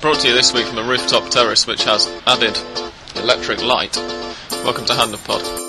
Brought to you this week from a rooftop terrace which has added electric light. Welcome to Hand of Pod.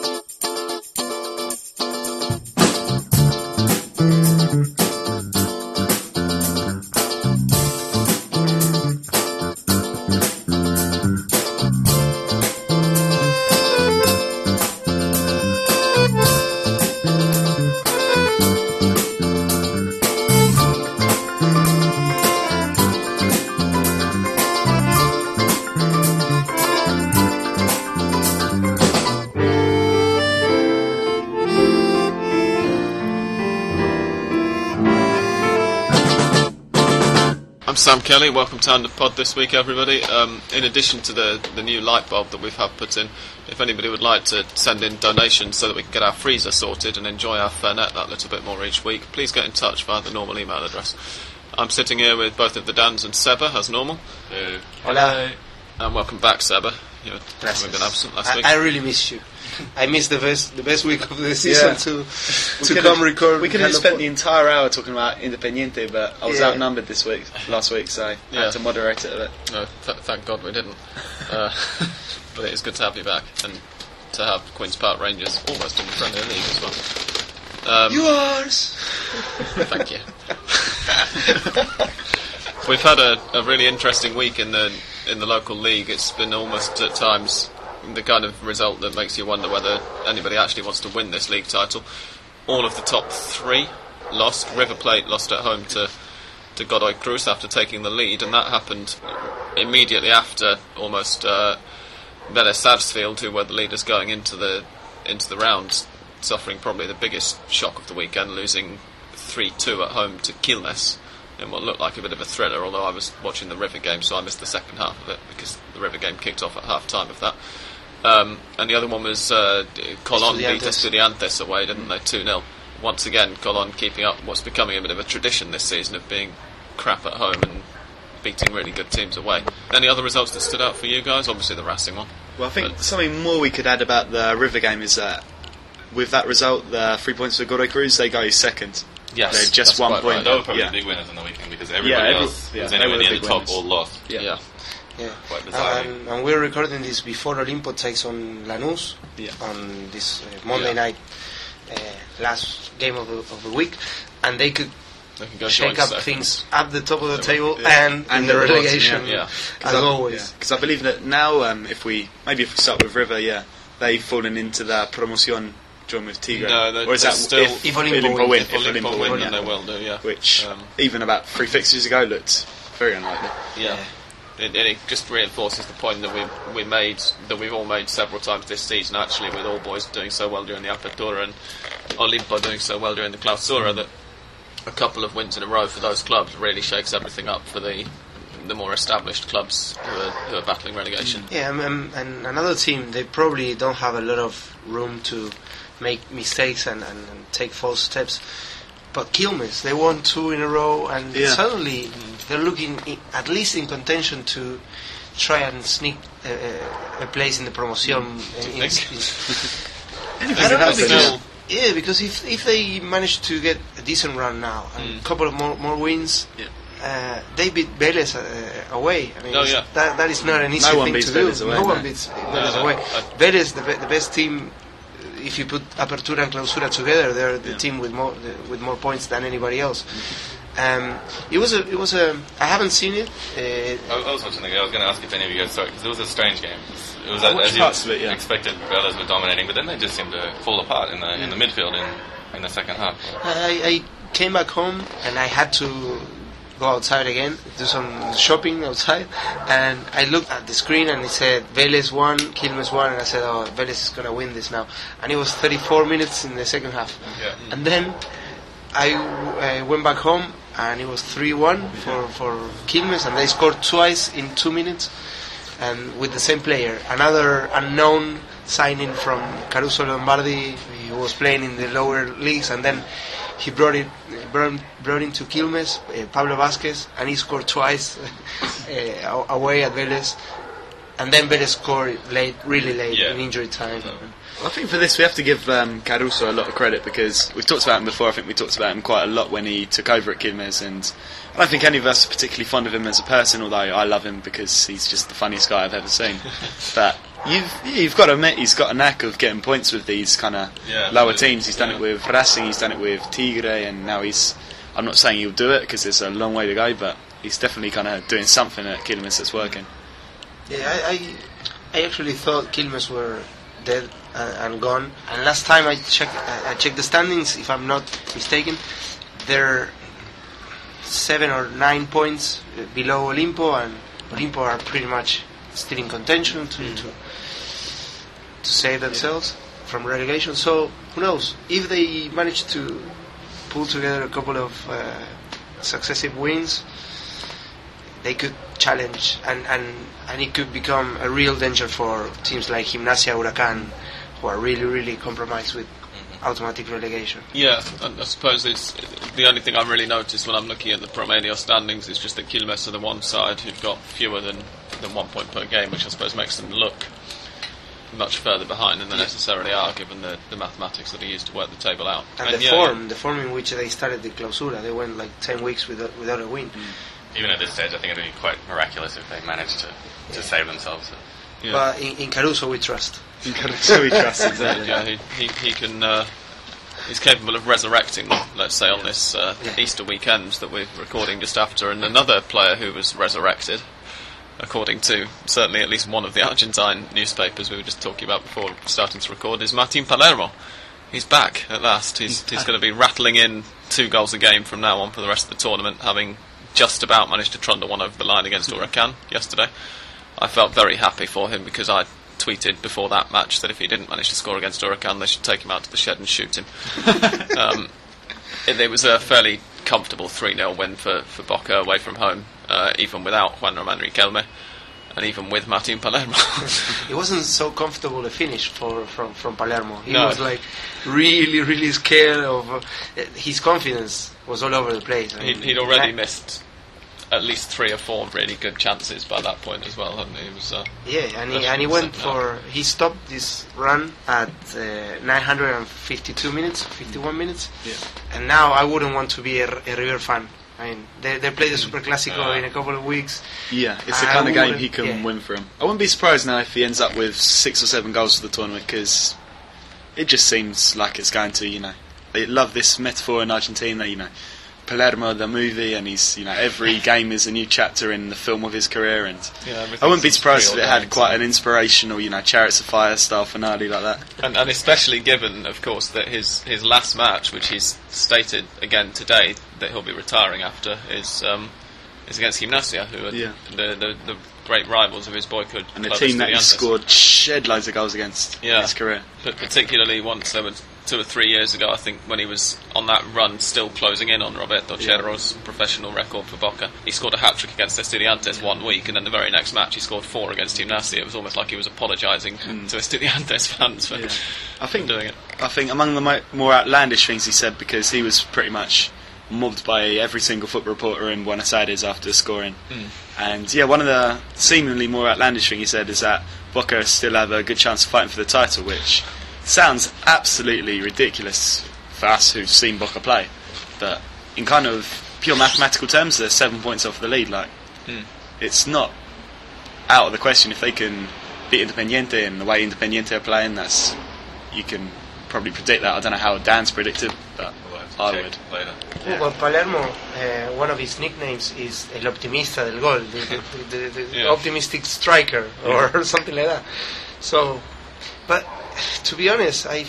I'm Kelly. Welcome to Hand of Pod this week, everybody. Um, in addition to the, the new light bulb that we've had put in, if anybody would like to send in donations so that we can get our freezer sorted and enjoy our Fernet that little bit more each week, please get in touch via the normal email address. I'm sitting here with both of the Dans and Seba, as normal. Hola. And welcome back, Seba. You having Gracias. been absent last I, week. I really missed you. I missed the best the best week of the season Yeah. to We to come record. We could have spent the entire hour talking about Independiente, but I was Yeah. outnumbered this week, last week, so I Yeah. had to moderate it a bit. No, th- thank God we didn't. Uh, but it is good to have you back and to have Queen's Park Rangers almost in front of the Premier League as well. Um, yours. Thank you. We've had a, a really interesting week in the in the local league. It's been almost at times the kind of result that makes you wonder whether anybody actually wants to win this league title. All of the top three lost. River Plate lost at home to to Godoy Cruz after taking the lead, and that happened immediately after almost uh, Sarsfield, who were the leaders going into the into the round, suffering probably the biggest shock of the weekend, losing three two at home to Quilmes in what looked like a bit of a thriller. Although I was watching the River game, so I missed the second half of it because the River game kicked off at half time of that. Um, and the other one was uh, Colon beat Estudiantes. Estudiantes away, didn't they? 2 0. Once again, Colon keeping up what's becoming a bit of a tradition this season of being crap at home and beating really good teams away. Any other results that stood out for you guys? Obviously, the Racing one. Well, I think But- something more we could add about the River game is that with that result, the three points for Godoy Cruz, they go second. Yes, They're just that's one quite point. right, They were probably Yeah. the big winners on the weekend because everybody every- else yeah, was they anywhere were the near the top winners. or lost. Yeah. Yeah. Quite. And, and we're recording this before Olimpo takes on Lanús Yeah. on this uh, Monday Yeah. night uh, last game of the, of the week, and they could They can go shake up second. things at the top of the table Yeah. and, And in the the relegation, yeah. as always. Because I believe that now, um, if we maybe if we start with River, yeah, they've fallen into the promotion join with Tigre. No, they're- or is they're that still- if, If Olimpo Olimpo win? If Olimpo Olimpo win, win, then yeah. they will do, yeah. Which Um, even about three fixtures ago looked very unlikely. Yeah. It, and it just reinforces the point that we we made that we've all made several times this season. Actually, with all boys doing so well during the Apertura and Olimpo doing so well during the Clausura, that a couple of wins in a row for those clubs really shakes everything up for the the more established clubs who are, who are battling relegation. Yeah, um, and another team, they probably don't have a lot of room to make mistakes and, and, and take false steps. But Quilmes, they won two in a row, and Yeah. suddenly they're looking i at least in contention to try and sneak uh, uh, a place in the promotion. in- in- in- I don't know because, yeah. yeah, because if if they manage to get a decent run now and a couple of more more wins, Yeah. uh, they beat Vélez uh, away. I mean, Oh, yeah. that that is not an easy No thing to do. Away, no no. one beats Vélez no, away. I- Vélez, the, be- the best team. If you put Apertura and Clausura together, they're the Yeah. team with more the, with more points than anybody else. Um, it was a it was a I haven't seen it. Uh, I, I was watching the game. I was going to ask if any of you guys saw it because it was a strange game. It was I as, as you it, yeah. expected. Brothers were dominating, but then they just seemed to fall apart in the in the midfield in in the second half. I, I came back home and I had to go outside again, do some shopping outside, and I looked at the screen and it said Vélez won, Quilmes won, and I said, oh, Vélez is gonna win this now. And it was 34 minutes in the second half, Yeah. and then I, I went back home and it was 3-1 for for Quilmes, and they scored twice in two minutes, and with the same player, another unknown signing from Caruso Lombardi, who was playing in the lower leagues, and then he brought it brought, brought him to Quilmes, uh, Pablo Vasquez, and he scored twice uh, away at Vélez. and then Vélez scored late, really late Yeah. in injury time. I think for this we have to give um, Caruso a lot of credit because we've talked about him before. I think we talked about him quite a lot when he took over at Quilmes, and I don't think any of us are particularly fond of him as a person. Although I love him because he's just the funniest guy I've ever seen. but you've you've got to admit he's got a knack of getting points with these kind of Yeah, lower teams. He's done Yeah. it with Racing, he's done it with Tigre, and now he's. I'm not saying he'll do it because there's a long way to go, but he's definitely kind of doing something at Quilmes that's working. Yeah, I, I, I actually thought Quilmes were dead and, and gone. And last time I checked, I I checked the standings. If I'm not mistaken, they're seven or nine points uh, below Olimpo, and Olimpo are pretty much still in contention to to, to save themselves from relegation. So who knows if they manage to pull together a couple of uh, successive wins they could challenge and, and, and it could become a real danger for teams like Gimnasia Huracan who are really really compromised with automatic relegation. Yeah, and I suppose it's the only thing I've really noticed when I'm looking at the Promedio standings is just that Quilmes are the one side who've got fewer than, than one point per game, which I suppose makes them look much further behind than they necessarily are, given the, the mathematics that are used to work the table out. And, the yeah, form, the form in which they started the clausura, they went like 10 weeks without, without a win. Mm. Even at this stage, I think it'd be quite miraculous if they managed to, to save themselves. yeah. But in, in Caruso we trust. So we trust exactly. yeah, he, he, he can. Uh, he's capable of resurrecting. Let's say on this uh. Easter weekend that we're recording just after, and another player who was resurrected, according to certainly at least one of the Argentine newspapers we were just talking about before starting to record, is Martin Palermo. He's back at last. He's he's going to be rattling in two goals a game from now on for the rest of the tournament, having just about managed to trundle one over the line against Huracan yesterday. I felt very happy for him because I tweeted before that match that if he didn't manage to score against Huracan, they should take him out to the shed and shoot him. um, it, it was a fairly comfortable 3 0 win for, for Boca away from home, uh, even without Juan Roman Riquelme. And even with Martin Palermo. It wasn't so comfortable a finish for from, from Palermo. He No. was like really, really scared of uh, his confidence was all over the place. I he'd, he'd already that- missed at least three or four really good chances by that point as well. hadn't he? It was, uh, Yeah, and he, and he went I'm for he stopped this run at uh, 952 minutes, 51 minutes, Yeah. and now I wouldn't want to be a, a River fan. I mean, they, they play the Mm. Super Clásico in a couple of weeks. Yeah, it's the I kind of game he can yeah. win for him. I wouldn't be surprised now if he ends up with six or seven goals for the tournament because it just seems like it's going to, you know. They love this metaphor in Argentina, you know. Palermo, the movie, and he's, you know, every game is a new chapter in the film of his career. And yeah, I wouldn't be surprised if it had quite an inspirational, you know, Chariots of Fire style finale like that. And, and especially given, of course, that his his last match, which he's stated again today that he'll be retiring after, is um, is against Gimnasia, who are Yeah. the, the the great rivals of his boyhood And the team that he scored shed loads of goals against in Yeah. his career. But particularly once there were two or three years ago, I think when he was on that run, still closing in on Roberto Yeah. Cherro's professional record for Boca. He scored a hat trick against Estudiantes one week, and then the very next match he scored four against Gimnasia. It was almost like he was apologising to Estudiantes fans for, Mm. Yeah. I think doing it. I think among the mo- more outlandish things he said because he was pretty much mobbed by every single football reporter in Buenos Aires after scoring. Hmm. And yeah, one of the seemingly more outlandish thing he said is that Boca still have a good chance of fighting for the title, which sounds absolutely ridiculous for us who've seen Boca play. But in kind of pure mathematical terms, they're seven points off the lead. Like hmm. it's not out of the question if they can beat Independiente and the way Independiente are playing. That's you can probably predict that. I don't know how Dan's predicted, but We'll have to I check would. later. Well, Palermo, uh, one of his nicknames is El Optimista del Gol, the, the, the, the Yeah. optimistic striker, or something like that. So, but to be honest, I,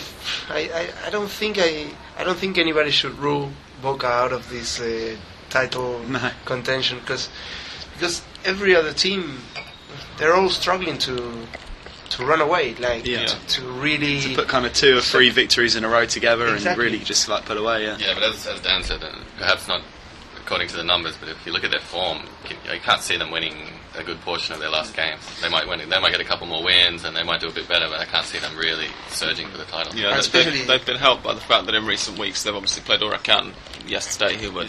I, I, I don't think I, I don't think anybody should rule Boca out of this uh, title No. contention because because every other team they're all struggling to to run away, like Yeah. to, to really To put kind of two or three victories in a row together Exactly. and really just like pull away. Yeah. Yeah, but as, as Dan said, uh, perhaps not according to the numbers, but if you look at their form, you, can, you can't see them winning a good portion of their last games. They might win. They might get a couple more wins, and they might do a bit better, but I can't see them really surging for the title. Yeah, they- especially- they've, they've been helped by the fact that in recent weeks they've obviously played Huracan yesterday, who were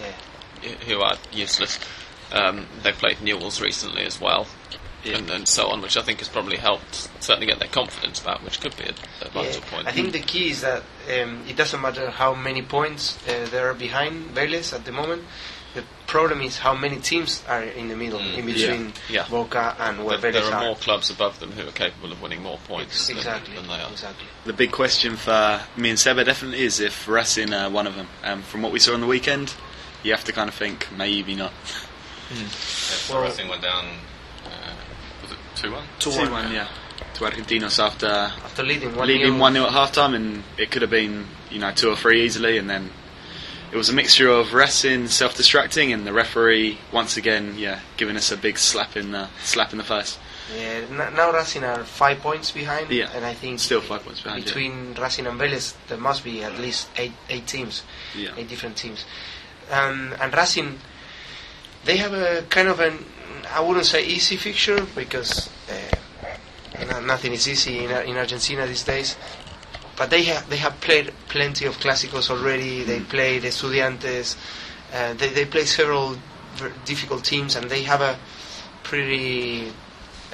yeah. who are useless. Um, they've played Newells recently as well. Yeah. and, and so on, which I think has probably helped certainly get their confidence back, which could be a, a vital Yeah, point. I think the key is that um, it doesn't matter how many points uh, there are behind Vélez at the moment. The problem is how many teams are in the middle, Mm, in between Yeah. Boca and where there, Vélez there are are. more clubs above them who are capable of winning more points than, exactly. than they are. Exactly. The big question for me and Seba definitely is if Racing are one of them. Um, from what we saw on the weekend, you have to kind of think maybe not. Yeah, Well- Racing went down. Was it two one? 2-1. yeah. To Argentinos after After leading 1 leading 1 0 at half time, and it could have been, you know, 2 or 3 easily, and then it was a mixture of Racing self destructing and the referee once again, yeah, giving us a big slap in the, slap in the face. Yeah, n- now Racing are five points behind, Yeah. and I think Still five points behind, yeah. Between Racing and Vélez, there must be at least eight eight teams, Yeah. eight different teams, um, and Racing, they have a kind of an I wouldn't say easy fixture because uh, nothing is easy in, in Argentina these days. But they have they have played plenty of clásicos already. They Mm. played Estudiantes. Uh, they they play several ver- difficult teams, and they have a pretty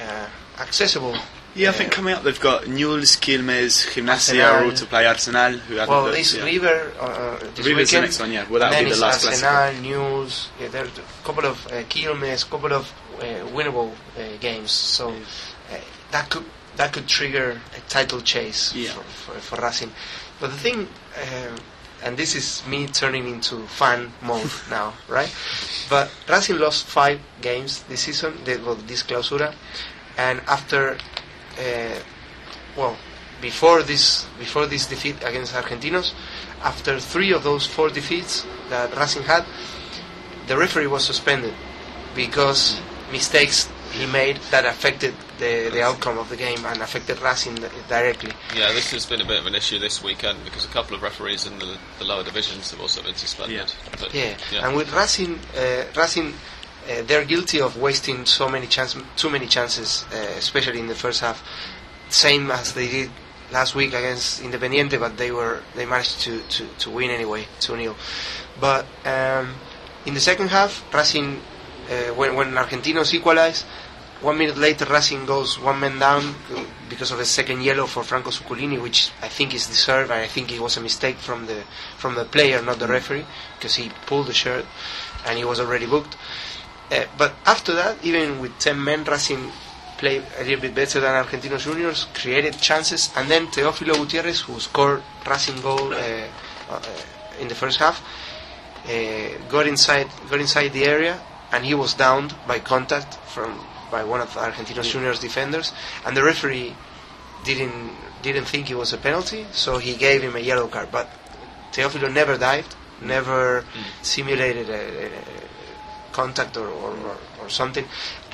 uh, accessible. Yeah, I think coming up they've got Newell's, Quilmes, Gimnasia are all to play Arsenal, who haven't Well, this yeah. River uh, uh, this River's the weekend. next one, yeah. Well, that'll be the last Arsenal, News. Yeah, there's a couple of uh, Quilmes, couple of winnable uh, games. So uh, that could that could trigger a title chase Yeah. for, for, for Racing. But the thing, uh, and this is me turning into fan mode now, right? But Racing lost five games this season, the, well, this clausura, and after, uh, well, before this before this defeat against Argentinos, after three of those four defeats that Racing had, the referee was suspended because mistakes he made that affected the, the outcome of the game and affected Racing directly. Yeah, this has been a bit of an issue this weekend because a couple of referees in the, the lower divisions have also been suspended. Yeah. But, Yeah, yeah. and with Racing, uh, Racing, uh, they're guilty of wasting so many chances, too many chances, uh, especially in the first half. Same as they did last week against Independiente, but they were they managed to, to, to win anyway, two 0 But um, in the second half, Racing, uh, when when Argentinos equalized, one minute later Racing goes one man down because of a second yellow for Franco Zuculini, which I think is deserved. and I think it was a mistake from the from the player, not the referee, because he pulled the shirt and he was already booked. Uh, but after that, even with 10 men, Racing played a little bit better than Argentinos Juniors, created chances, and then Teófilo Gutiérrez, who scored Racing goal uh, uh, in the first half, got inside got inside the area, and he was downed by contact from by one of Argentinos Juniors defenders, and the referee didn't didn't think it was a penalty, so he gave him a yellow card. But Teófilo never dived, never mm. simulated a, a contact or, or, or, something,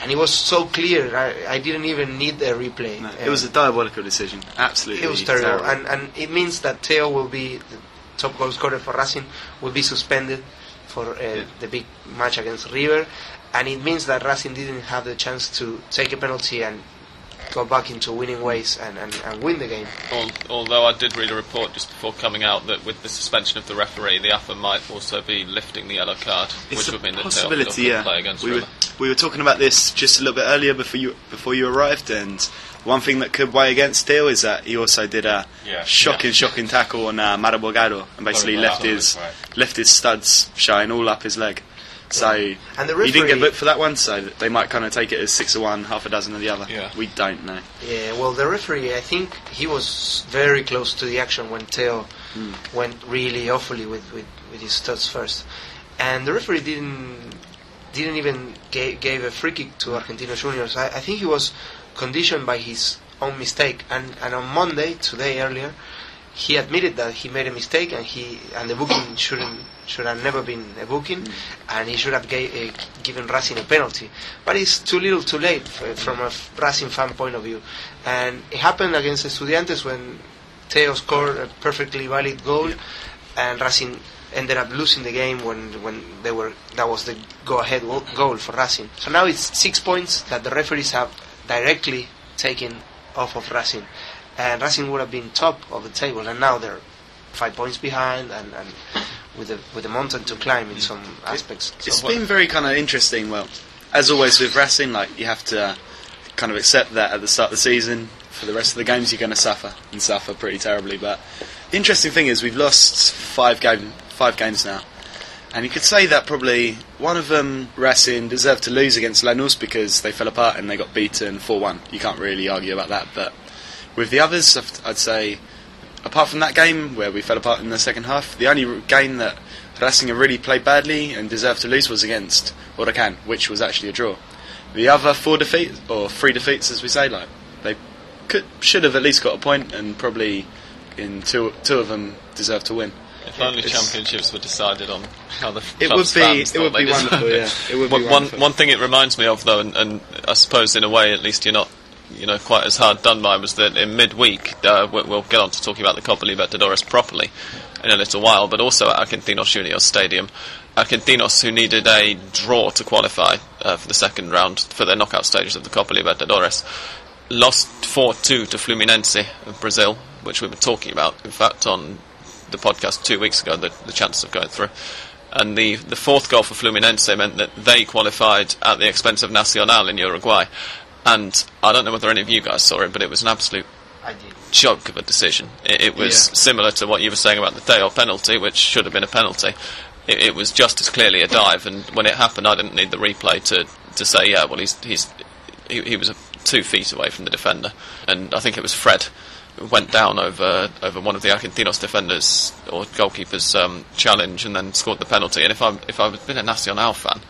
and it was so clear. I, I didn't even need a replay. No, it was a diabolical decision. Absolutely. it was terrible, and and it means that Teo will be the top goal scorer for Racing, will be suspended for uh, the big match against River, and it means that Racing didn't have the chance to take a penalty and go back into winning ways and, and, and win the game. Al- Although I did read a report just before coming out that with the suspension of the referee, the AFA might also be lifting the yellow card, It's which a would mean that possibility, could yeah. play against We were, we were talking about this just a little bit earlier before you before you arrived, and one thing that could weigh against Steele is that he also did a Yeah. shocking, shocking tackle on uh, Maraborgado and basically left his Right. left his studs showing all up his leg. So And the he didn't get booked for that one, so they might kind of take it as six of one, half a dozen of the other. Yeah. We don't know. Yeah, well, the referee, I think he was very close to the action when Teo went really awfully with, with, with his studs first, and the referee didn't didn't even gave, gave a free kick to Argentinos Juniors. I, I think he was conditioned by his own mistake, and, and on Monday, today earlier, he admitted that he made a mistake, and he and the booking shouldn't should have never been a booking, and he should have ga- uh, given Racing a penalty. But it's too little, too late f- from a Racing fan point of view, and it happened against Estudiantes when Teo scored a perfectly valid goal, and Racing ended up losing the game when when they were that was the go ahead goal for Racing. So now it's six points that the referees have directly taken off of Racing, and Racing would have been top of the table, and now they're five points behind, and, and with a with a mountain to climb in some aspects. It's So- been very kind of interesting. Well, as always with Racing, like you have to kind of accept that at the start of the season. For the rest of the games, you're going to suffer and suffer pretty terribly. But the interesting thing is, we've lost five game five games now, and you could say that probably one of them, Racing, deserved to lose against Lanús because they fell apart and they got beaten four one. You can't really argue about that. But with the others, I'd- I'd say, apart from that game where we fell apart in the second half, the only game that Racing really played badly and deserved to lose was against Huracan, which was actually a draw. The other four defeats, or three defeats as we say, like they could should have at least got a point, and probably in two two of them deserved to win. If only It's- championships were decided on how the It would be- it would be wonderful, yeah. It would be one, one- wonderful. one thing it reminds me of, though, and, and I suppose in a way, at least, you're not, you know, quite as hard done by, was that in midweek, uh, we- we'll get on to talking about the Copa Libertadores properly in a little while, but also at Argentinos Juniors Stadium. Argentinos, who needed a draw to qualify uh, for the second round for their knockout stages of the Copa Libertadores, lost 4-2 to Fluminense of Brazil, which we were talking about, in fact, on the podcast two weeks ago, the, the chances of going through. And the, the fourth goal for Fluminense meant that they qualified at the expense of Nacional in Uruguay. And I don't know whether any of you guys saw it, but it was an absolute joke of a decision. It, it was Yeah. similar to what you were saying about the Dale penalty, which should have been a penalty. It, it was just as clearly a dive, and when it happened, I didn't need the replay to, to say, yeah, well, he's he's he, he was two feet away from the defender, and I think it was Fred went down over over one of the Argentinos defenders or goalkeepers um, challenge, and then scored the penalty. And if I if I'd been a Nacional fan,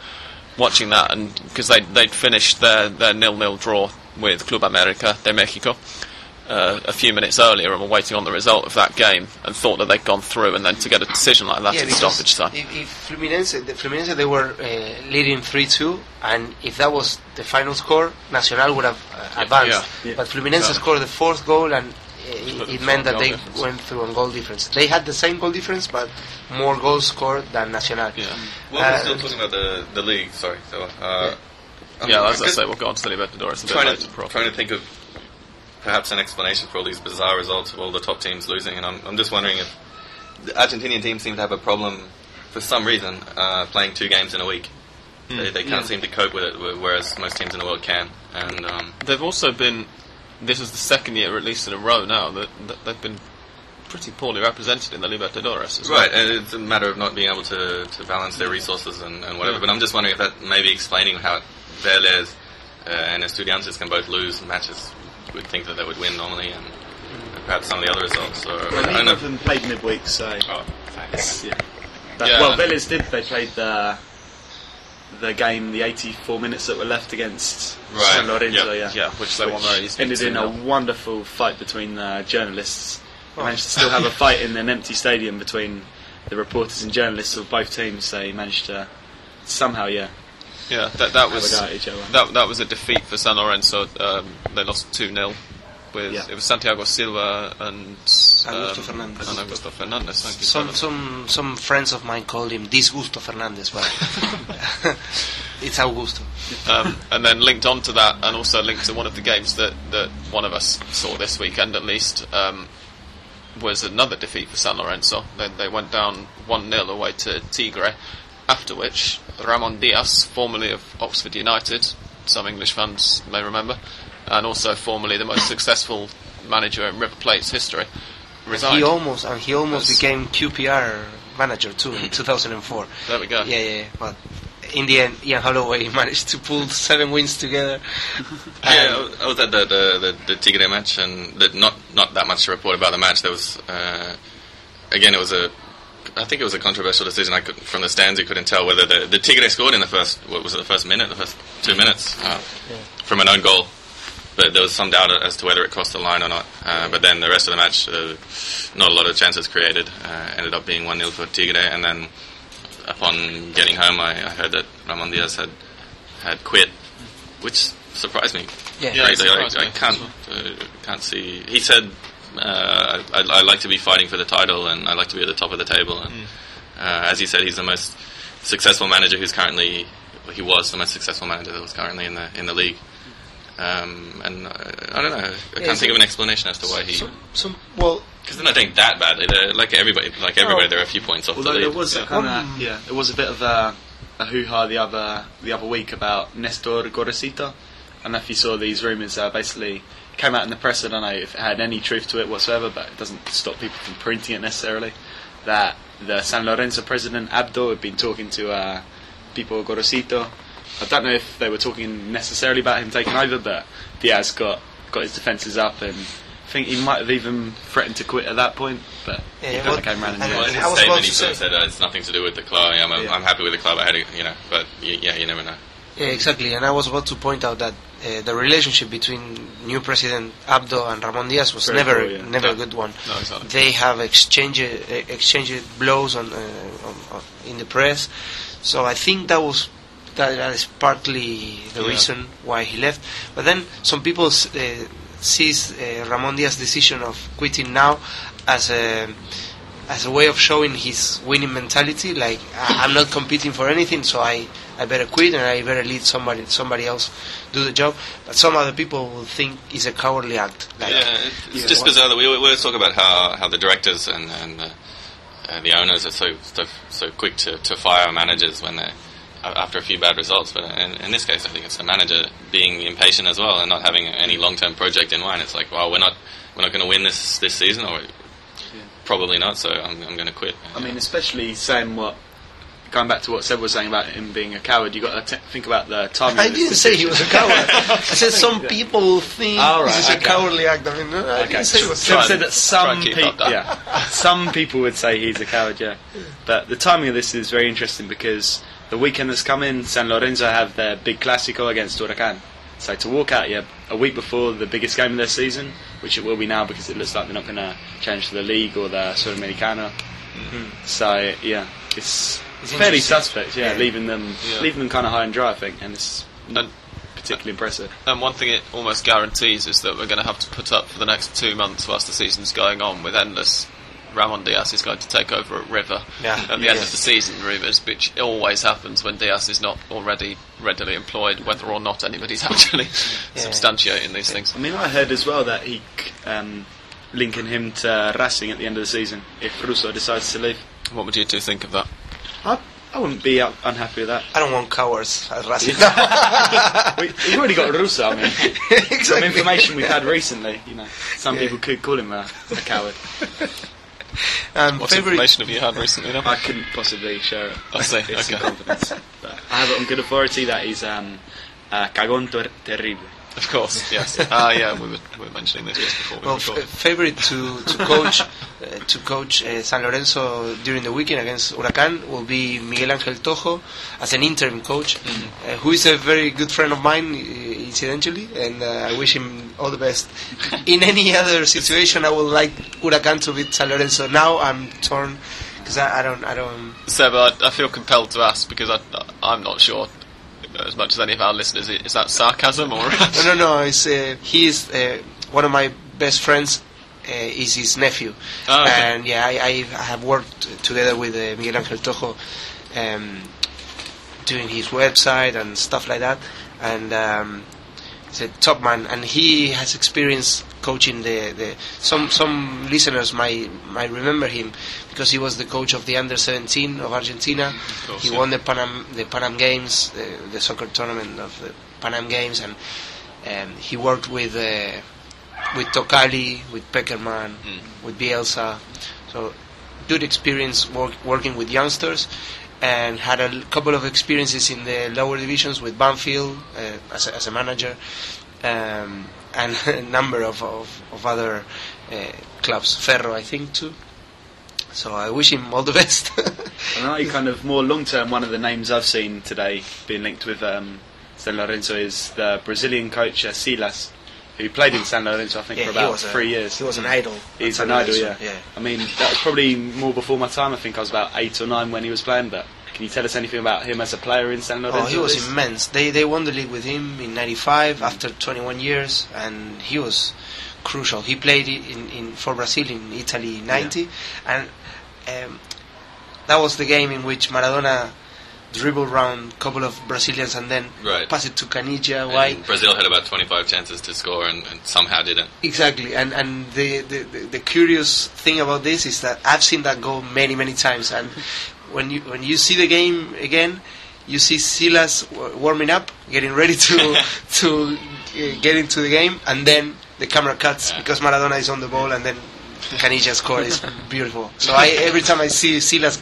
watching that, and because they they'd finished their their nil nil draw with Club America de Mexico uh, a few minutes earlier and were waiting on the result of that game and thought that they'd gone through, and then to get a decision like that Yeah, in stoppage time. If, if Fluminense, the Fluminense, they were uh, leading 3-2, and if that was the final score, Nacional would have uh, advanced. Yeah. But Fluminense Yeah. scored the fourth goal, and it, it meant that they difference. went through on goal difference. They had the same goal difference, but more goals scored than Nacional. Yeah, Well, Uh, we're still talking about the, the league, sorry. So, uh, I'm- yeah. As I say, we'll go on to the Libertadores a bit trying later. to, trying to think of perhaps an explanation for all these bizarre results of all the top teams losing, and I'm, I'm just wondering if the Argentinian teams seem to have a problem for some reason uh, playing two games in a week. They, they can't seem to cope with it, whereas most teams in the world can. And um, They've also been. This is the second year, at least in a row now, that, that they've been pretty poorly represented in the Libertadores. As right, well. and it's a matter of not being able to, to balance their resources and, and whatever. Yeah. But I'm just wondering if that may be explaining how Vélez uh, and Estudiantes can both lose matches. You would think that they would win normally, and, and perhaps some of the other results. Or, I don't Neither know. of them played midweek, so Oh, thanks. yeah. But- Yeah. Well, Vélez did. They played the the game, the 84 minutes that were left against Right, San Lorenzo. yeah, Yeah, yeah, which they won ended in a wonderful fight between the journalists. They Oh. managed to still have a fight in an empty stadium between the reporters and journalists of both teams. They managed to somehow, yeah, Yeah, that, that was a each other. that that was a defeat for San Lorenzo. Um, they lost two 0 with Yeah. it was Santiago Silva and Augusto um, Fernandez. and Augusto Fernandez. Thank you. Some some some friends of mine called him Disgusto Fernandez, but it's Augusto. um, and then linked on to that, and also linked to one of the games that, that one of us saw this weekend at least, um, was another defeat for San Lorenzo. They, they went down 1 0 away to Tigre, after which Ramon Diaz, formerly of Oxford United, some English fans may remember, and also formerly the most successful manager in River Plate's history, resigned. He almost and he almost Yes. became QPR manager too in 2004. there we go. Yeah, yeah, yeah. But in the end, Ian Holloway managed to pull seven wins together. Yeah, I was- at the the, the, the Tigre match, and the, not not that much to report about the match. There was uh, again, it was a I think it was a controversial decision. I could, from the stands, you couldn't tell whether the, the Tigre scored in the first what was it, the first minute, the first two minutes uh, from an own goal. But there was some doubt as to whether it crossed the line or not. Uh, but then the rest of the match, uh, not a lot of chances created. Uh, ended up being one 0 for Tigre, and then upon getting home, I, I heard that Ramon Diaz had had quit, which surprised me. Yeah. Yeah, Greatly. I, I can't uh, can't see. He said, uh, I, I like to be fighting for the title, and I like to be at the top of the table. And uh, as he said, he's the most successful manager who's currently. He was the most successful manager that was currently in the in the league. Um, and uh, I don't know. I Yeah, can't so- think of an explanation as to why he. Some, some, well, Because they're not doing that badly. They're like everybody. Like everybody, Oh. they're a few points off Although the lead. there was a Yeah. kind Um, of yeah, there was a bit of a, a hoo ha the other the other week about Nestor Gorosito, don't know if you saw these rumours. Uh, basically, came out in the press. I don't know if it had any truth to it whatsoever, but it doesn't stop people from printing it necessarily. That the San Lorenzo president Abdo had been talking to uh, Pipo Gorosito. I don't know if they were talking necessarily about him taking over, but Diaz got got his defences up and. I think he might have even threatened to quit at that point, but he kind well, of came around in and- the Well, end. in his statement, he sort of said uh, it's nothing to do with the club. I'm, Yeah. I'm happy with the club. I had, a, you know, but y- yeah, you never know. Yeah, exactly. And I was about to point out that uh, the relationship between new president Abdo and Ramon Diaz was Very never cool, yeah. never a good one. No, exactly. They have exchanged uh, exchanged blows on, uh, on, on in the press. So I think that was that, that is partly the Yeah. reason why he left. But then some people uh, sees uh, Ramon Diaz's decision of quitting now as a as a way of showing his winning mentality. Like I- I'm not competing for anything, so I, I better quit and I better let somebody somebody else do the job. But some other people will think it's a cowardly act. Like, yeah, it's just bizarre that we we always talk about how, how the directors and, and uh, uh, the owners are so so, so quick to, to fire managers when they after a few bad results. But in, in this case, I think it's the manager being impatient as well and not having any long term project in mind. It's like, well, we're not we're not going to win this this season, or probably not. So I'm, I'm going to quit. I mean, especially saying what, going back to what Seb was saying about him being a coward, you got to t- think about the timing. I didn't say he was a coward. I said some people think All right, this is okay. a cowardly act. I mean, I Okay. didn't say it was Seb Try said that some try people, that. yeah, some people would say he's a coward, yeah. But the timing of this is very interesting because the weekend that's coming, San Lorenzo have their big Clásico against Huracan. So to walk out yeah, a week before the biggest game of their season, which it will be now because it looks like they're not going to change to the league or the Sudamericana. Mm-hmm. So yeah, it's, It's fairly suspect. Yeah, Yeah. leaving them, Yeah. leaving them kind of high and dry, I think, and it's not And, particularly impressive. Uh, and one thing it almost guarantees is that we're going to have to put up for the next two months whilst the season's going on with endless. Ramon Diaz is going to take over at River Yeah. at the end Yeah. of the season, rumours, which always happens when Diaz is not already readily employed, whether or not anybody's actually substantiating these things. I mean, I heard as well that he um, linking him to Racing at the end of the season if Russo decides to leave. What would you two think of that? I, I wouldn't be uh, unhappy with that. I don't want cowards at Racing. we, we've already got Russo. I mean, some information we've had recently. You know, some people could call him a, a coward. Um, What favorite information have you had recently? Then? I couldn't possibly share it. I see, okay. confidence. But I have it on good authority that he's um, uh, cagón ter- terrible. Of course, yes. Ah, yeah, we were, we were mentioning this just before we well, f- favorite to to coach uh, to coach uh, San Lorenzo during the weekend against Huracan will be Miguel Angel Tojo as an interim coach, uh, who is a very good friend of mine, uh, incidentally, and uh, I wish him all the best. In any other situation, I would like Huracan to beat San Lorenzo. Now I'm torn because I, I don't I don't. Seb, I, I feel compelled to ask because I, I'm not sure as much as any of our listeners. Is that sarcasm or? No, no, no. It's uh, he is uh, one of my best friends. Uh, is his nephew, Oh, okay. and yeah, I, I have worked together with uh, Miguel Angel Tojo, um, doing his website and stuff like that. And um, he's a top man, and he has experience coaching the, the some some listeners might might remember him because he was the coach of the under 17 of Argentina. course, he yeah. won the Panam the Panam Games, the, the soccer tournament of the Panam Games, and um, he worked with uh, with Tocalli, with Pekerman, Mm. with Bielsa. So good experience work, working with youngsters and had a couple of experiences in the lower divisions with Banfield uh, as, a, as a manager um, and a number of, of, of other uh, clubs, Ferro I think too. So I wish him all the best. And I kind of more long term. One of the names I've seen today being linked with um, San Lorenzo is the Brazilian coach uh, Silas, who played in San Lorenzo I think Yeah, for about was a- three years. he was an idol. He's an idol, yeah. Yeah. I mean, that was probably more before my time. I think I was about eight or nine when he was playing. But can you tell us anything about him as a player in San Lorenzo? Oh, he was immense. They they won the league with him in '95 after 21 years, and he was crucial. He played in, in for Brazil in Italy '90, and um, that was the game in which Maradona dribbled around a couple of Brazilians and then Right. passed it to Caniggia. Why? Brazil had about 25 chances to score and, and somehow didn't. Exactly, and and the, the the the curious thing about this is that I've seen that goal many many times, and when you when you see the game again, you see Silas w- warming up, getting ready to to uh, get into the game, and then the camera cuts Yeah. because Maradona is on the ball, and then Caniggia score is beautiful. So I every time I see Silas'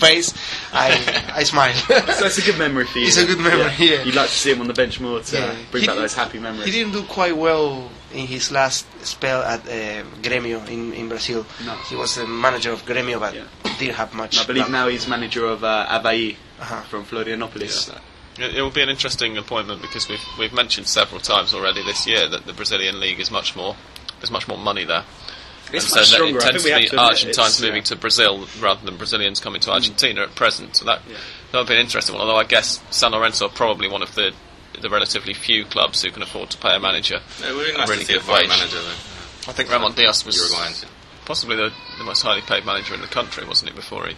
face, I I smile. So it's a good memory for you. It's a good memory, yeah. You'd like to see him on the bench more to Yeah. bring He back those happy memories. He didn't do quite well in his last spell at uh, Grêmio in, in Brazil. No. He was the manager of Grêmio, but Yeah. didn't have much. I believe luck. now he's manager of uh, Avaí Uh-huh. from Florianopolis. It, it will be an interesting appointment because we've we've mentioned several times already this year that the Brazilian league is much more there's much more money there. It's And so much stronger. it I think to Argentines moving yeah. to Brazil rather than Brazilians coming to Argentina at present. So that Yeah. that would be an interesting one. Although I guess San Lorenzo are probably one of the the relatively few clubs who can afford to pay a manager. It would be A really to see good wage. manager though. I think Ramon Diaz was Uruguayans. possibly the, the most highly paid manager in the country, wasn't it? Before he,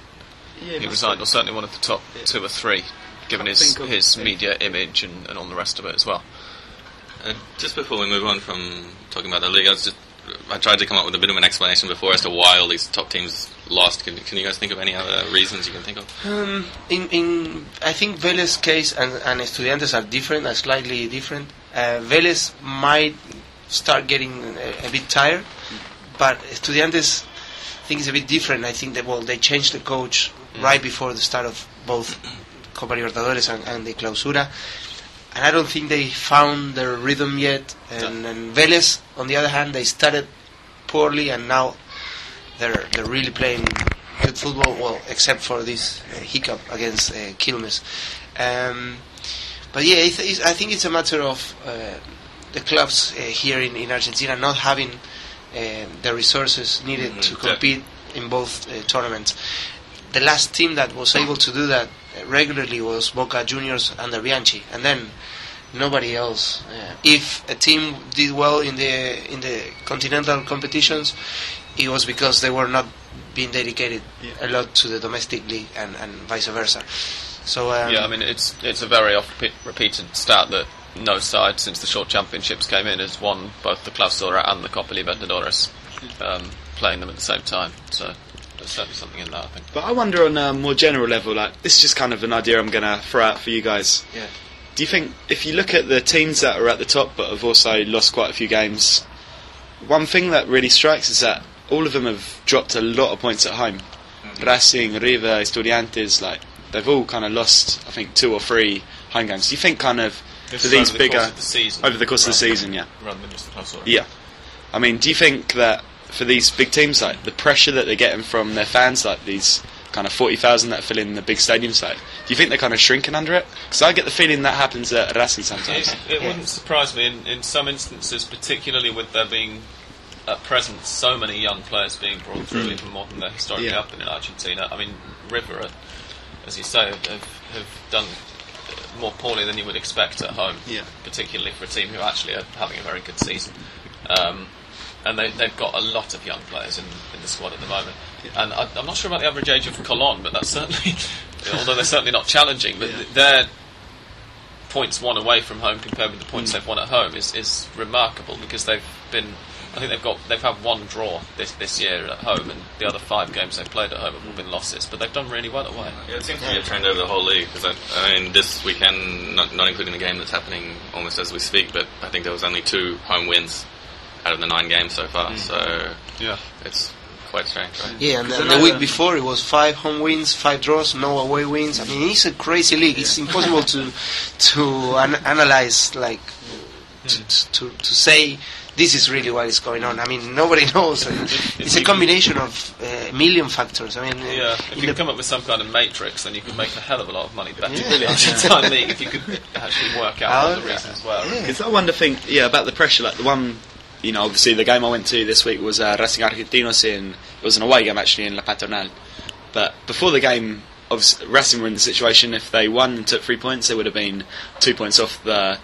Yeah, he resigned, or certainly one of the top two or three, given his his media image and, and all the rest of it as well. Uh, just before we move on from talking about the league, I was just I tried to come up with a bit of an explanation before as to why all these top teams lost. Can, can you guys think of any other reasons you can think of? Um, in, in I think Vélez case and, and Estudiantes are different, are slightly different. Uh, Vélez might start getting a, a bit tired, but Estudiantes I think it's a bit different. I think that well they changed the coach right before the start of both Copa Libertadores and, and the Clausura, and I don't think they found their rhythm yet. And, and Vélez, on the other hand, they started poorly and now they're they're really playing good football. Well, except for this uh, hiccup against uh, Quilmes. Um, but yeah, it's, it's, I think it's a matter of uh, the clubs uh, here in, in Argentina not having uh, the resources needed Mhm, to yeah. compete in both uh, tournaments. The last team that was able to do that uh, regularly was Boca Juniors under Bianchi, and then nobody else. Uh, if a team did well in the in the continental competitions, it was because they were not being dedicated Yeah. a lot to the domestic league and, and vice versa. So um, yeah, I mean it's it's a very oft repeated stat that no side since the short championships came in has won both the Clausura and the Copa Libertadores, um, playing them at the same time. So there's certainly something in that. I think. But I wonder on a more general level, like this is just kind of an idea I'm going to throw out for you guys. Yeah. Do you think if you look at the teams that are at the top but have also lost quite a few games, one thing that really strikes is that all of them have dropped a lot of points at home. Mm-hmm. Racing, River, Estudiantes, like they've all kind of lost, I think, two or three home games. Do you think kind of for these bigger the season, over the course of the season, yeah? rather than just the Clausura. Yeah. I mean, do you think that for these big teams, like the pressure that they're getting from their fans, like these kind of 40,000 that fill in the big stadiums, like, do you think they're kind of shrinking under it? Because I get the feeling that happens at Racing sometimes. It, it Yeah. wouldn't surprise me in, in some instances, particularly with there being at present so many young players being brought through, even more than there historically Yeah. have been in Argentina. I mean, River, uh, as you say, have, have done uh, more poorly than you would expect at home, Yeah. particularly for a team who actually are having a very good season. Um, and they, they've got a lot of young players in, in the squad at the moment. And I, I'm not sure about the average age of Colon, but that's certainly, although they're certainly not challenging, but Yeah. they're points won away from home compared with the points mm. they've won at home is, is remarkable because they've been I think they've got they've had one draw this this year at home and the other five games they've played at home have all been losses but they've done really well away. Yeah, it seems to be a trend over the whole league. Because I, I mean, this weekend, not, not including the game that's happening almost as we speak, but I think there was only two home wins out of the nine games so far. So Yeah. it's quite strange, right? Yeah, and then the week before it was five home wins, five draws, no away wins. I mean, it's a crazy league. It's impossible to to an- analyze, like to, to to say this is really what is going on. I mean, nobody knows. It's a combination of uh, a million factors. I mean, uh, Yeah, if you come up with some kind of matrix, then you could make a hell of a lot of money betting Yeah. the Argentine league if you could actually work out Oh, what the reasons were. yeah. Because I wonder, think, yeah, about the pressure. Like the one, you know, obviously the game I went to this week was uh, Racing Argentinos in. It was an away game actually in La Paternal. But before the game, obviously, Racing were in the situation if they won and took three points, they would have been two points off the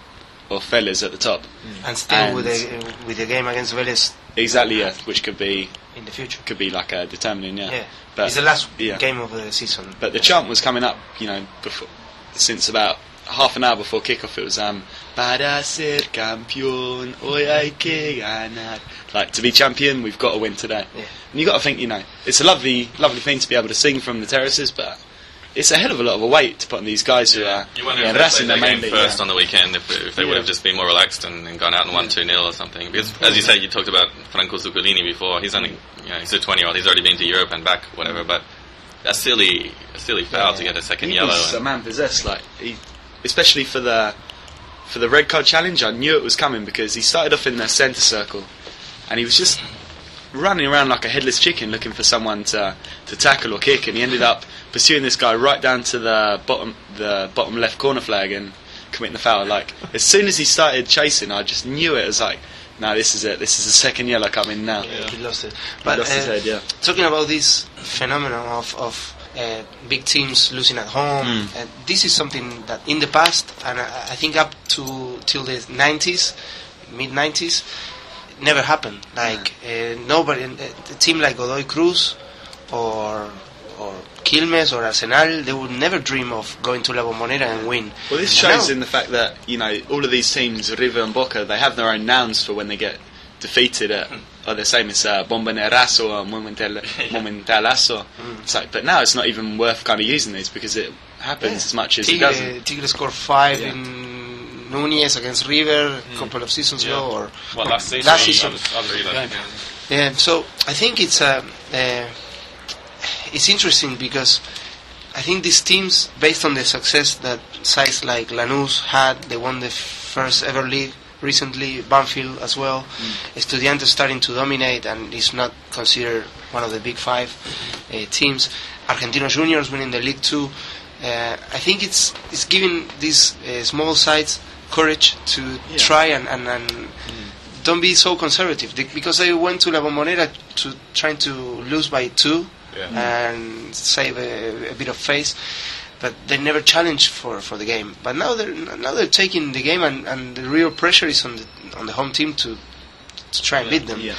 off Vélez at the top. and still and- with the with the game against Vélez Exactly, yeah, which could be in the future. could be like a determining, yeah. Yeah, But- it's the last yeah. game of the season. But the chant was coming up, you know, before, since about half an hour before kickoff. It was um, para ser campeón hoy hay que ganar. Like to be champion, we've got to win today. Yeah. And you got to think, you know, it's a lovely, lovely thing to be able to sing from the terraces, but it's a hell of a lot of a weight to put on these guys who are You wonder yeah, if they Racing they're game mainly first yeah. on the weekend, if, if they would have just been more relaxed and, and gone out and won 2 0 or something. Because, as you say, you talked about Franco Zuculini before. He's only, you know, he's a 20 year old. He's already been to Europe and back, whatever. But a silly, a silly foul to get a second he yellow. was a man possessed. Like he, especially for the for the red card challenge, I knew it was coming because he started off in the centre circle, and he was just running around like a headless chicken looking for someone to to tackle or kick, and he ended up pursuing this guy right down to the bottom the bottom left corner flag and committing the foul. Like as soon as he started chasing, I just knew it as like. No, this is it. This is the second yellow coming now. Yeah, he lost it. He But lost his uh, head, yeah. talking about this phenomenon of, of uh, big teams losing at home, Mm. uh, this is something that in the past, and I, I think up to till the 90s, mid 90s, never happened. Like uh, nobody, uh, a team like Godoy Cruz or or Quilmes or Arsenal, they would never dream of going to La Bombonera and win. Well, this shows now- in the fact that you know all of these teams, River and Boca, they have their own nouns for when they get defeated. At, or the same as uh, Bombonerazo or Monumental, Monumentalazo. It's like, but now it's not even worth kind of using these because it happens Yeah. as much as it Tigre, doesn't. Tigre scored five Yeah. in Nunez against River a couple of seasons ago, or Well, last season. Last season. I was, I was really Yeah. Yeah, so I think it's uh, uh, it's interesting because I think these teams, based on the success that sides like Lanús had, they won the first ever league recently. Banfield as well. Estudiantes starting to dominate and is not considered one of the big five uh, teams. Argentinos Juniors winning the league too. Uh, I think it's it's giving these uh, small sides courage to Yeah. try and, and, and don't be so conservative They- because they went to La Bombonera to trying to lose by two Yeah. and save a, a bit of face, but they never challenged for, for the game. But now they're now they're taking the game and, and the real pressure is on the on the home team to to try and beat them. Yeah.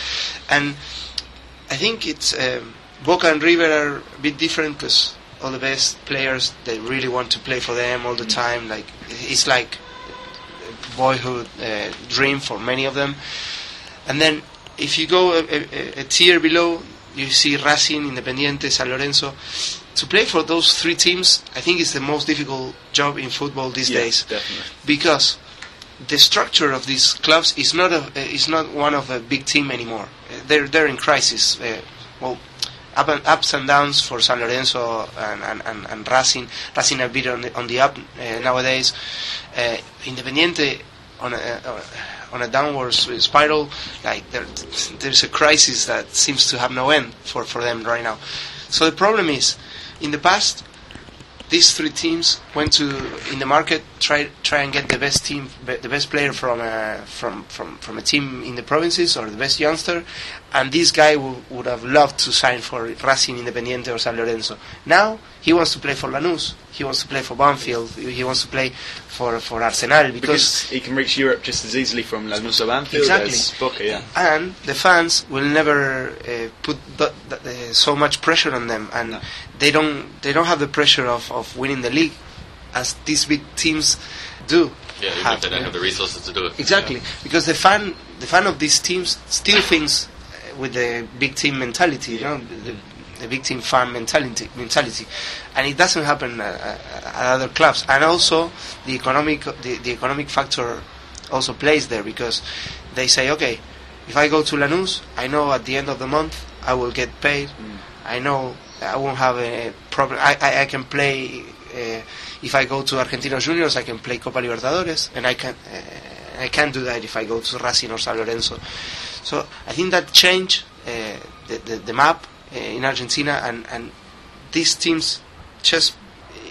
And I think it's um, Boca and River are a bit different because all the best players they really want to play for them all the time. Like it's like a boyhood uh, dream for many of them. And then if you go a, a, a tier below, you see Racing, Independiente, San Lorenzo. To play for those three teams, I think is the most difficult job in football these days definitely. because the structure of these clubs is not a, uh, is not one of a big team anymore. Uh, They're they're in crisis. Uh, well, up and, ups and downs for San Lorenzo and and, and, and Racing. Racing a bit on the, on the up uh, nowadays. Uh, Independiente on a uh, on a downward spiral. Like there, there's a crisis that seems to have no end for, for them right now. So the problem is, in the past, these three teams went to in the market try try and get the best team the best player from a from from from a team in the provinces or the best youngster and this guy w- would have loved to sign for Racing Independiente or San Lorenzo now he wants to play for Lanús he wants to play for Banfield he wants to play for for Arsenal because Because he can reach Europe just as easily from Lanús or Banfield Exactly. as Boca, yeah. and the fans will never uh, put th- th- uh, so much pressure on them, and No. They don't they don't have the pressure of, of winning the league as these big teams do. Yeah, have. they don't have the resources to do it. Exactly, because the fan the fan of these teams still thinks uh, with the big team mentality, you know, the, the big team fan mentality mentality, and it doesn't happen uh, uh, at other clubs. And also the economic the, the economic factor also plays there because they say, okay, if I go to Lanús, I know at the end of the month I will get paid. I know I won't have a problem. I, I, I can play. Uh, if I go to Argentinos Juniors, I can play Copa Libertadores, and I can. Uh, I can't do that if I go to Racing or San Lorenzo. So I think that changed uh, the, the the map uh, in Argentina, and and these teams just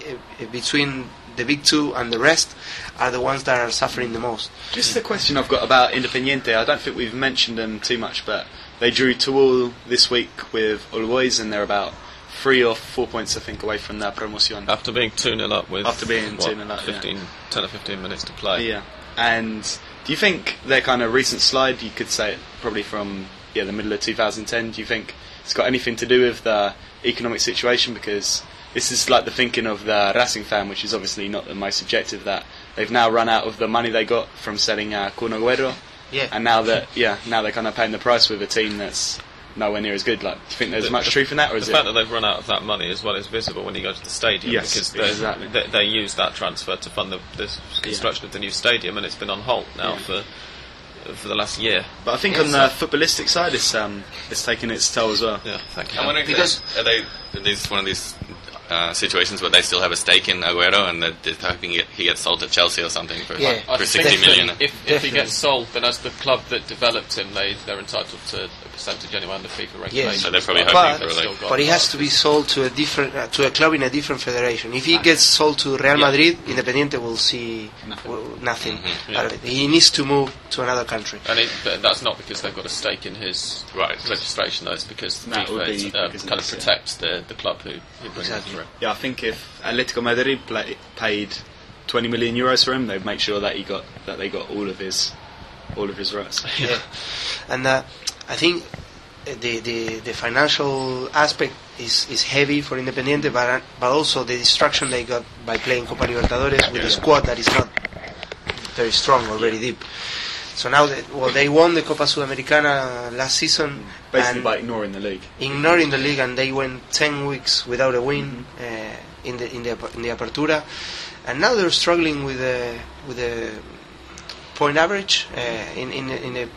uh, between the big two and the rest are the ones that are suffering the most. Just a question I've got about Independiente. I don't think we've mentioned them too much, but they drew two all this week with All Boys, and they're about three or four points, I think, away from their promotion. After being 2 0 up with After being what, 2-0 up, yeah. 15, 10 or 15 minutes to play. Yeah. And do you think their kind of recent slide, you could say it probably from yeah the middle of 2010, do you think it's got anything to do with the economic situation? Because this is like the thinking of the Racing fan, which is obviously not the most objective, that they've now run out of the money they got from selling uh, Kun Agüero. Yeah. And now that yeah, now they're kind of paying the price with a team that's nowhere near as good. Like, do you think there's The- much the- truth in that, or the is fact it? that they've run out of that money as well is visible when you go to the stadium Yes, because exactly. they, they use that transfer to fund the, the construction of the new stadium and it's been on halt now Yeah. for for the last year. But I think on the footballistic side, it's um, it's taking its toll as well. Yeah, thank you. I'm wondering Because- because are they are these one of these uh, situations where they still have a stake in Aguero and that they're hoping he he gets sold to Chelsea or something for, Yeah, for I think 60 million? If, if Definitely. he gets sold, then as the club that developed him, they they're entitled to a percentage anyway under FIFA regulations. So they're probably But hoping they've for, still like- got But he has to be sold to a different uh, to a club in a different federation. If he gets sold to Real Yeah. Madrid, Independiente will see Nothing. will- nothing Mhm. out of it. He needs to move to another country. And it, but that's not because they've got a stake in his Right. registration, though. It's because That would be FIFA uh, because kind of it's, yeah. protects the, the club who, who brings Exactly. him Yeah, I think if Atletico Madrid play, paid 20 million euros for him, they'd make sure that he got that they got all of his all of his rights. Yeah, and uh, I think the, the the financial aspect is, is heavy for Independiente, but uh, but also the distraction they got by playing Copa Libertadores with a squad that is not very strong or very deep. So now, that, well, they won the Copa Sudamericana last season, Basically, by ignoring the league. ignoring the league, and they went ten weeks without a win uh, in the in the in the Apertura, and now they're struggling with the with the point average uh, in in the- in the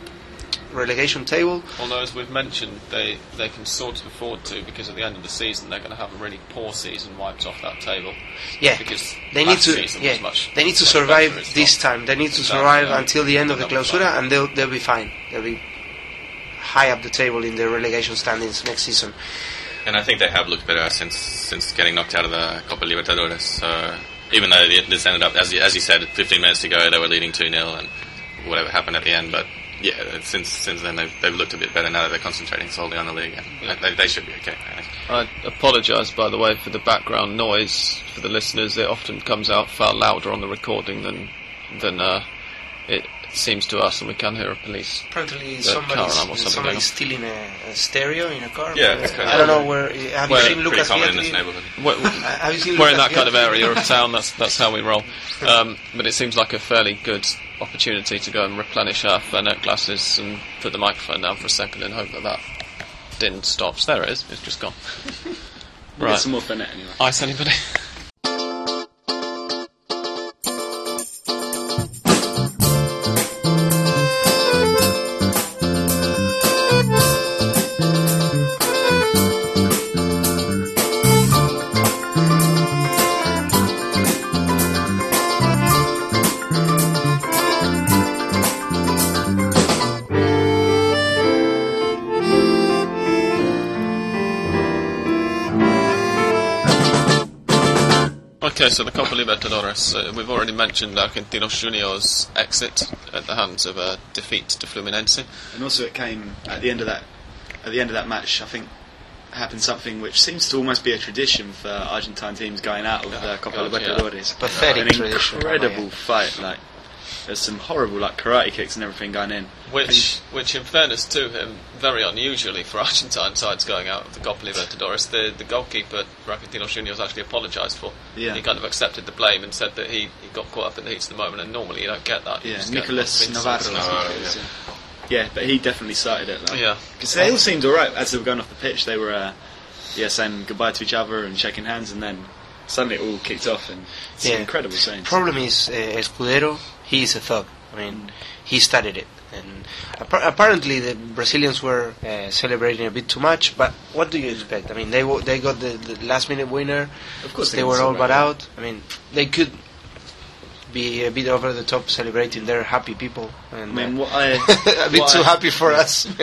relegation table. Although, as we've mentioned, they, they can sort of afford to because at the end of the season they're going to have a really poor season wiped off that table. Yeah, Because they need to yeah much- they need to survive better, this not- time. They need to Exactly, survive yeah. until the end of the clausura, and they'll they'll be fine. They'll be high up the table in the relegation standings next season. And I think they have looked better since since getting knocked out of the Copa Libertadores. So even though they- this ended up, as you, as you said, 15 minutes to go, they were leading 2 0 and whatever happened at the end. But yeah, since since then they've, they've looked a bit better now that they're concentrating solely on the league. And they, they should be okay. I. I apologise, by the way, for the background noise for the listeners. It often comes out far louder on the recording than than uh, it seems to us, and we can hear a police. Apparently, The somebody's, car alarm or something somebody's going stealing a, a stereo in a car. Yeah, Uh, it's kind I of- don't know where. Have Well, you seen Lucas common in this Vietri? neighbourhood. We're, Uh, have you seen we're in that kind of area of town. That's that's how we roll. Um, but it seems like a fairly good opportunity to go and replenish our Fernet glasses and put the microphone down for a second and hope that that din stops. There it is. It's just gone. Right. Get some more Fernet anyway. Ice anybody? Okay, so the Copa Libertadores. Uh, we've already mentioned Argentinos Juniors' exit at the hands of a defeat to Fluminense. And also, it came at the end of that at the end of that match. I think happened something which seems to almost be a tradition for Argentine teams going out of the Copa God, yeah. Libertadores. Pathetic An tradition, incredible yeah. fight. Like there's some horrible like karate kicks and everything going in. Which, which, in fairness to him, very unusually for Argentine sides going out of the Copa Libertadores, the, the goalkeeper for Argentinos Juniors actually apologised for. Yeah. He kind of accepted the blame and said that he, he got caught up in the heat of the moment, and normally you don't get that. You Yeah, just get Nicolas lots of Navarro. insults. Navarro, think it is, yeah. yeah. Yeah, but he definitely started it. Like, Yeah. because they all seemed alright as they were going off the pitch. They were, uh, yeah, saying goodbye to each other and shaking hands, and then suddenly it all kicked off, and it's Yeah. an incredible. The problem is, uh, Escudero, he is a thug. I mean, he started it. And appa- apparently the Brazilians were uh, celebrating a bit too much, but what do you expect? I mean, they w- they got the, the last minute winner. Of course they they were all but out. I mean, they could be a bit over the top celebrating their happy people. And, I mean, uh, what I a bit what too I- happy for us.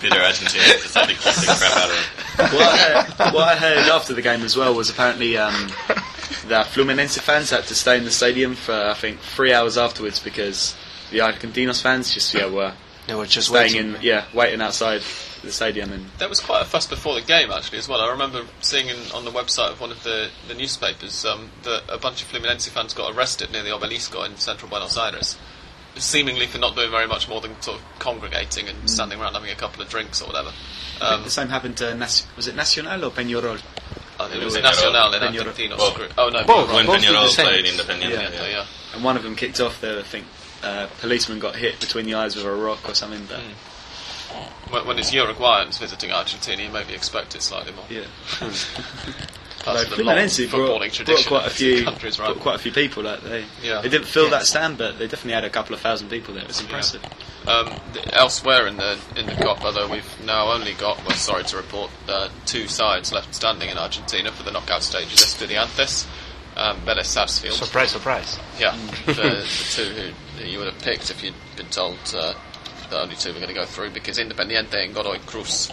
Peter Argentina decided to kick the crap out of him. what, I heard, what I heard after the game as well was apparently um, the Fluminense fans had to stay in the stadium for I think three hours afterwards because the Argentinos fans just yeah were they were just staying waiting. in yeah waiting outside the stadium and There was quite a fuss before the game, actually, as well. I remember seeing in, on the website of one of the, the newspapers um, that a bunch of Fluminense fans got arrested near the Obelisco in central Buenos Aires, seemingly for not doing very much more than sort of congregating and standing around having a couple of drinks or whatever. Um, the same happened to Nas- was it Nacional or Peñarol? I think it was Peñarol. Nacional in Peñarol. Argentinos Both. group. Oh no, Both. When Both Peñarol played Independiente. Yeah. Yeah, yeah. And one of them kicked off. The I think uh, policeman got hit between the eyes with a rock or something. But when, when it's Uruguayans visiting Argentina, you maybe expect it slightly more. Yeah. That's Like, the long footballing brought, brought tradition quite a few, countries, right? brought quite a few people. Like they, Yeah. they didn't fill Yeah. that stand, but they definitely had a couple of thousand people there. It was impressive. Um, th- elsewhere in the in the Copa, though, we've now only got, well, sorry to report, uh, two sides left standing in Argentina for the knockout stages: Estudiantes, um, Vélez Sarsfield. Surprise, surprise. Yeah, the, the two who, who you would have picked if you'd been told uh, the only two we're going to go through, because Independiente and Godoy Cruz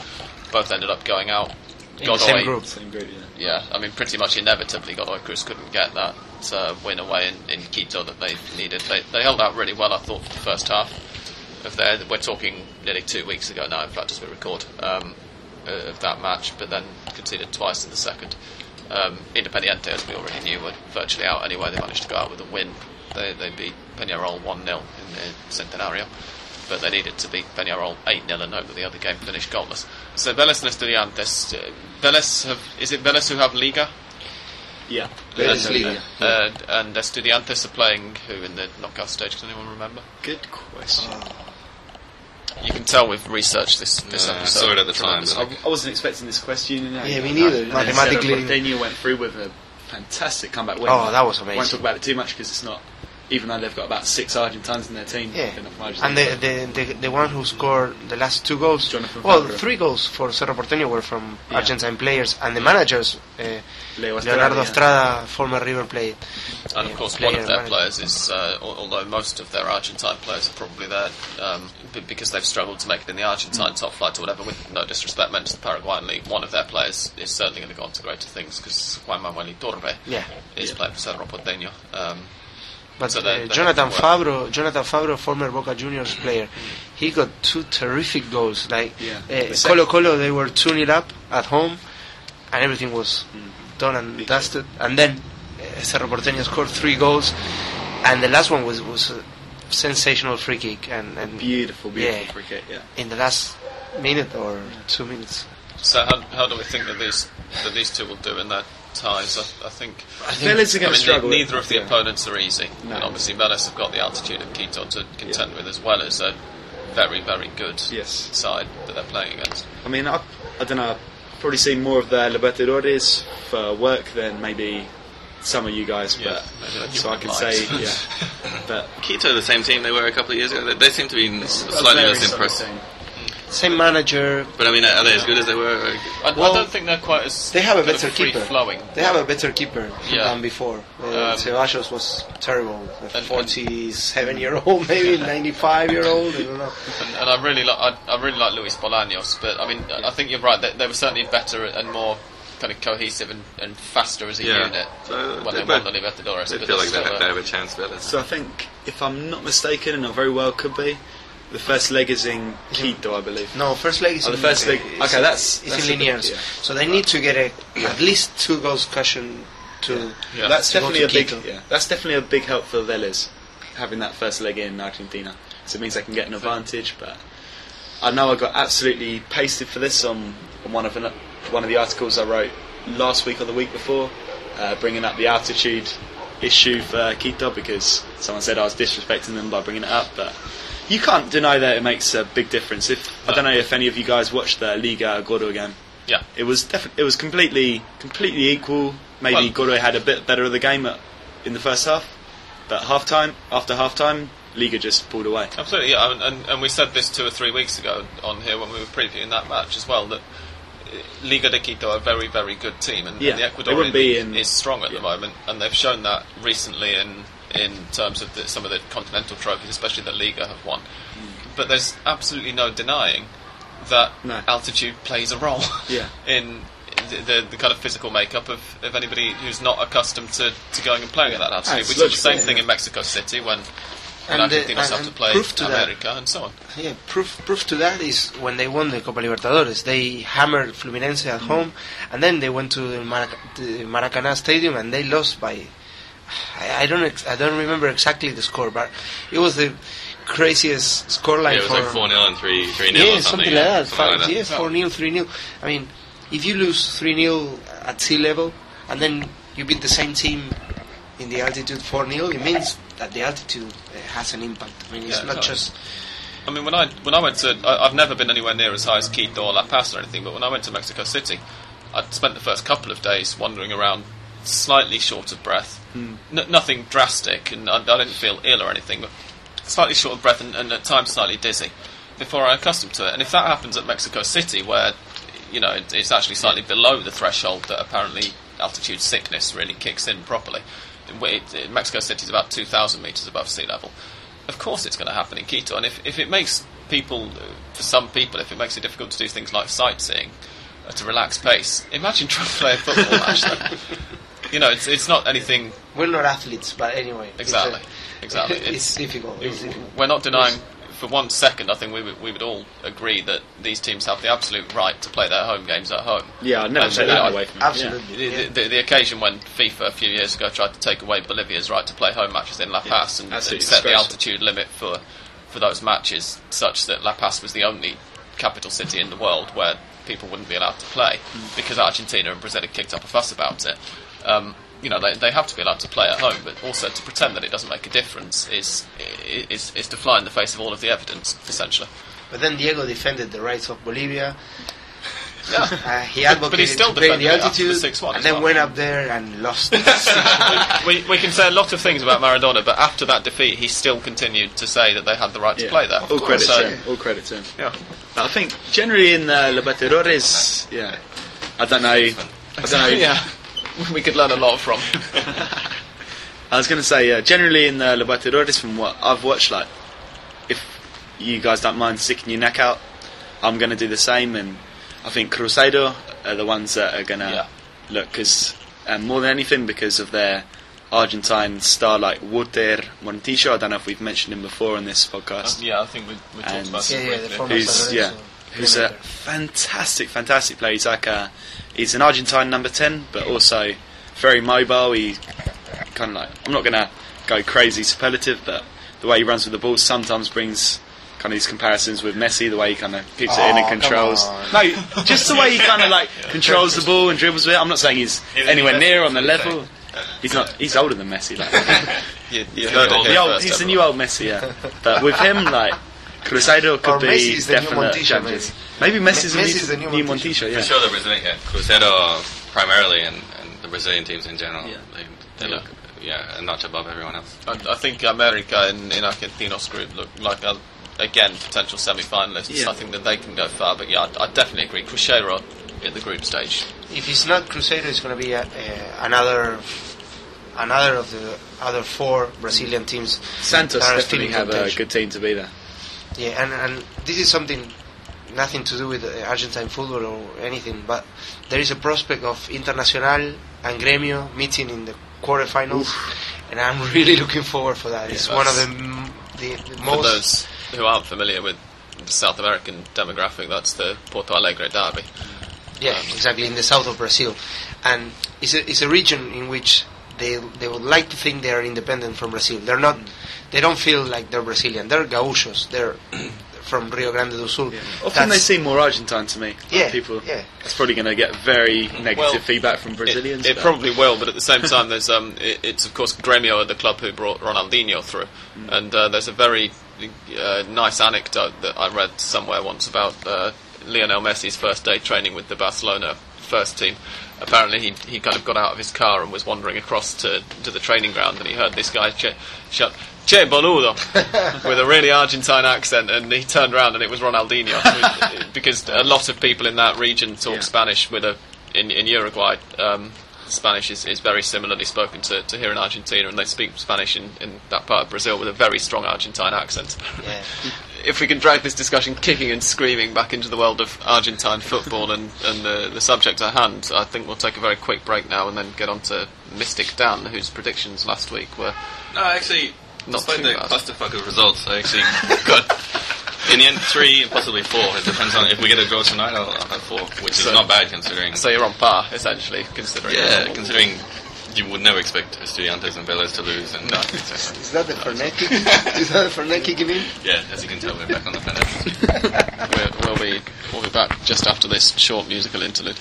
both ended up going out. In the same group. Same group, yeah. Yeah, I mean, pretty much inevitably, Godoy Cruz couldn't get that uh, win away in, in Quito that they needed. They, they held out really well, I thought, for the first half of their. We're talking nearly two weeks ago now, in fact, as we record, um, uh, of that match, but then conceded twice in the second. Um, Independiente, as we already knew, were virtually out anyway. They managed to go out with a win. They, they beat Peñarol 1 0 in the Centenario but they needed to beat Peñarol 8 0 and hope that the other game finished goalless. So Vélez and Estudiantes. Uh, Vélez have, is it Vélez who have Liga? Yeah. Vélez Yeah. Liga. Uh, and Estudiantes are playing who in the knockout stage? Can anyone remember? Good question. You can tell we've researched this, this Uh, I episode. saw it at the time, I, I wasn't expecting this question. You know, Yeah, me neither. And then Mathematically- Cerro went through with a fantastic comeback win. Oh, that was I won't talk about it too much because it's not. Even though they've got about six Argentines in their team, Yeah, they're not from Argentina. and the, the the the one who scored the last two goals, Jonathan well, Fabbro. three goals for Cerro Porteño were from Yeah. Argentine players, and the managers, uh, Leo Astrada, Leonardo yeah. Astrada, former River Plate, And uh, of course, one of their manager. players is, uh, although most of their Argentine players are probably there um, b- because they've struggled to make it in the Argentine Mm. top flight or whatever, with no disrespect meant to the Paraguayan league, one of their players is certainly going to go on to greater things because Juan Manuel Iturbe Yeah. is Yeah. playing for Cerro Porteño. Um, But So uh, Jonathan have to work. Fabbro, Jonathan Fabbro, former Boca Juniors player, he got two terrific goals. Like Yeah. uh, Colo Colo, they were two it up at home, and everything was done and Big dusted. And then uh, Cerro Porteño scored three goals, and the last one was was a sensational free kick, and, and Beautiful, beautiful Yeah. free kick. Yeah. in the last minute or two minutes. so how, how do we think that these that these two will do in their ties? I, I think. I think Vélez are I going mean, to struggle. ne- neither of the yeah. opponents are easy. No. And obviously, Vélez have got the altitude of Quito to contend with, as well as a very, very good Yes. side that they're playing against. I mean, I, I don't know. I've probably seen more of the Libertadores for work than maybe some of you guys. Yeah, but maybe so I human can say, lives. yeah. But Quito, the same team they were a couple of years ago. They, they seem to be n- slightly less impressive. Same manager. But I mean, are they as good as they were? I, Well, I don't think they're quite as. They have a kind of better keeper. free-flowing. They have a better keeper Yeah. than before. Uh, Um, Cevallos was terrible. A and- 47 year old, maybe 95 year old. I don't know. And, and I really like I, I really like Luis Bolaños, but I mean I think you're right. They, they were certainly better and more kind of cohesive and, and faster as a Yeah. unit So when they they won the Libertadores. They feel like they still have, a- they have a chance, Vélez. so I think, if I'm not mistaken, and I very well could be, the first leg is in Quito, I believe. No, first leg is Oh, the in, first leg- is- okay, that's- is that's in Liniers. yeah. So they need to get a, at least two goals cushion to. Yeah. That's To go definitely a to big, yeah, that's definitely a big help for Vélez having that first leg in Argentina. So it means they can get an advantage. But I know I got absolutely pasted for this on, on one of an, one of the articles I wrote last week or the week before, uh, bringing up the altitude issue for Quito because someone said I was disrespecting them by bringing it up, but. You can't deny that it makes a big difference. If I don't know if any of you guys watched the Liga Godoy game, Yeah. it was definitely it was completely completely equal. Maybe Well- Godoy had a bit better of the game at, in the first half, but half time after half time, Liga just pulled away. Absolutely, yeah, and, and, and we said this two or three weeks ago on here when we were previewing that match as well that uh, Liga de Quito are a very, very good team, and, Yeah, and the Ecuadorian be in- is strong at yeah. the moment, and they've shown that recently in in terms of the, some of the continental trophies, especially the Liga have won. But there's absolutely no denying that No. altitude plays a role Yeah. in the, the, the kind of physical makeup of, of anybody who's not accustomed to, to going and playing at that altitude. it's we saw the same thing yeah. in Mexico City when, when And, uh, Argentinos and- have to play proof to that- America and so on. Yeah, proof proof to that is when they won the Copa Libertadores. They hammered Fluminense at home, and then they went to the, Marac- the Maracanã Stadium and they lost by. I, I don't ex- I don't remember exactly the score, but it was the craziest scoreline yeah, it was for. like 4 0 and 3 3 0 yeah, or something. like that. something like Five, that. yes, four 0 three 0 I mean, if you lose three 0 at sea level and then you beat the same team in the altitude four 0 it means that the altitude uh, has an impact. I mean, it's Yeah, not totally. just I mean, when I when I went to, I, I've never been anywhere near as high as Quito or La Paz or anything. But when I went to Mexico City, I spent the first couple of days wandering around, slightly short of breath. Hmm. N- nothing drastic, and I, I didn't feel ill or anything, but slightly short of breath and, and at times slightly dizzy before I accustomed to it. And if that happens at Mexico City, where you know it, it's actually slightly below the threshold that apparently altitude sickness really kicks in properly. It, it, Mexico City is about 2,000 meters above sea level. Of course, it's going to happen in Quito, and if, if it makes people, for some people, if it makes it difficult to do things like sightseeing at a relaxed pace, imagine trying to play a football match. Though. You know, it's it's not anything. We're not athletes, but anyway. Exactly, It's, a- exactly. It's, difficult. It's difficult. We're not denying for one second. I think we would, we would all agree that these teams have the absolute right to play their home games at home. Yeah, I'd never And, take that know, away from them. Absolutely. The, yeah. the, the occasion when FIFA a few years ago tried to take away Bolivia's right to play home matches in La Paz and, and absolutely set the altitude limit for for those matches such that La Paz was the only capital city in the world where people wouldn't be allowed to play Hmm. because Argentina and Brazil had kicked up a fuss about it. Um, you know, they, they have to be allowed to play at home, but also to pretend that it doesn't make a difference is, is, is to fly in the face of all of the evidence, essentially. But then Diego defended the rights of Bolivia. Yeah. Uh, he advocated but he still to the defended the altitude, 6-1 and then well. went up there and lost. we, we can say a lot of things about Maradona, but after that defeat, he still continued to say that they had the right to play there. All credit So- to him. All credit to him. Yeah. I think generally in uh, Libertadores, yeah, I don't know. I don't know. yeah, we could learn a lot from. I was going to say, uh, generally in the Libertadores, from what I've watched, like, if you guys don't mind sticking your neck out, I'm going to do the same. And I think Cruzeiro are the ones that are going to Yeah. look, because um, more than anything, because of their Argentine star like Walter Montillo. I don't know if we've mentioned him before on this podcast. yeah, I think we, we talked And- about yeah, yeah, the former who's yeah, Lorenzo who's a fantastic, fantastic player. He's like a, he's an Argentine number ten, but also very mobile. He kind of like I'm not gonna go crazy superlative, but the way he runs with the ball sometimes brings kind of these comparisons with Messi. The way he kind of keeps it in Oh, and controls. No, just the way he kind of like controls the ball and dribbles with it. I'm not saying he's Isn't anywhere near on the level. He's not. He's older than Messi. Like You, you heard it the old, he's the new old Messi. Yeah, but with him like. Cruzeiro could Or be Messi is the new definite Montillo, challenges. Maybe Messi's, Messi's the the new, new new Montillo. Yeah. For sure, the Brazilian, yeah, Cruzeiro primarily, and, and the Brazilian teams in general, Yeah. they, they Yeah. look yeah a notch above everyone else. I, I think America in, in Argentinos group look like a, again potential semi-finalists. Yeah. I think that they can go far, but yeah, I, I definitely agree. Cruzeiro at the group stage. If it's not Cruzeiro, it's going to be a, uh, another another of the other four Brazilian teams. Santos are still definitely in have a good team to be there. Yeah, and, and this is something nothing to do with uh, Argentine football or anything, but there is a prospect of Internacional and Gremio meeting in the quarterfinals, and I'm really looking forward for that. it's one of the, the, the For those who aren't familiar with the South American demographic, that's the Porto Alegre derby. Yeah, exactly in the south of Brazil, and it's a, it's a region in which they they would like to think they are independent from Brazil. They're not. They don't feel like they're Brazilian. They're gauchos. They're from Rio Grande do Sul. Often they seem more Argentine to me. Yeah, people. yeah. It's probably going to get very negative Well, feedback from Brazilians. It, it probably will, but at the same time, there's um, it, it's of course Gremio are the club who brought Ronaldinho through, and uh, there's a very uh, nice anecdote that I read somewhere once about uh, Lionel Messi's first day training with the Barcelona first team. Apparently, he he kind of got out of his car and was wandering across to to the training ground, and he heard this guy ch- shout. Che boludo, with a really Argentine accent, and he turned around and it was Ronaldinho, because a lot of people in that region talk Yeah. Spanish with a in, in Uruguay, um, Spanish is, is very similarly spoken to, to here in Argentina, and they speak Spanish in, in that part of Brazil with a very strong Argentine accent. Yeah. If we can drag this discussion kicking and screaming back into the world of Argentine football and, and the, the subject at hand, I think we'll take a very quick break now and then get on to Mystic Dan, whose predictions last week were No, actually, Not despite too the bad. clusterfuck of results, I actually got in the end three and possibly four. It depends on if we get a draw tonight. I'll, I'll have four, which So- is not bad considering. so you're on par essentially, considering. yeah, considering you would never expect Estudiantes and Vélez to lose. And Is that the Fernet kick? Is that the Fernet kicking in? yeah, as you can tell, we're back on the planet. We'll be we'll be back just after this short musical interlude.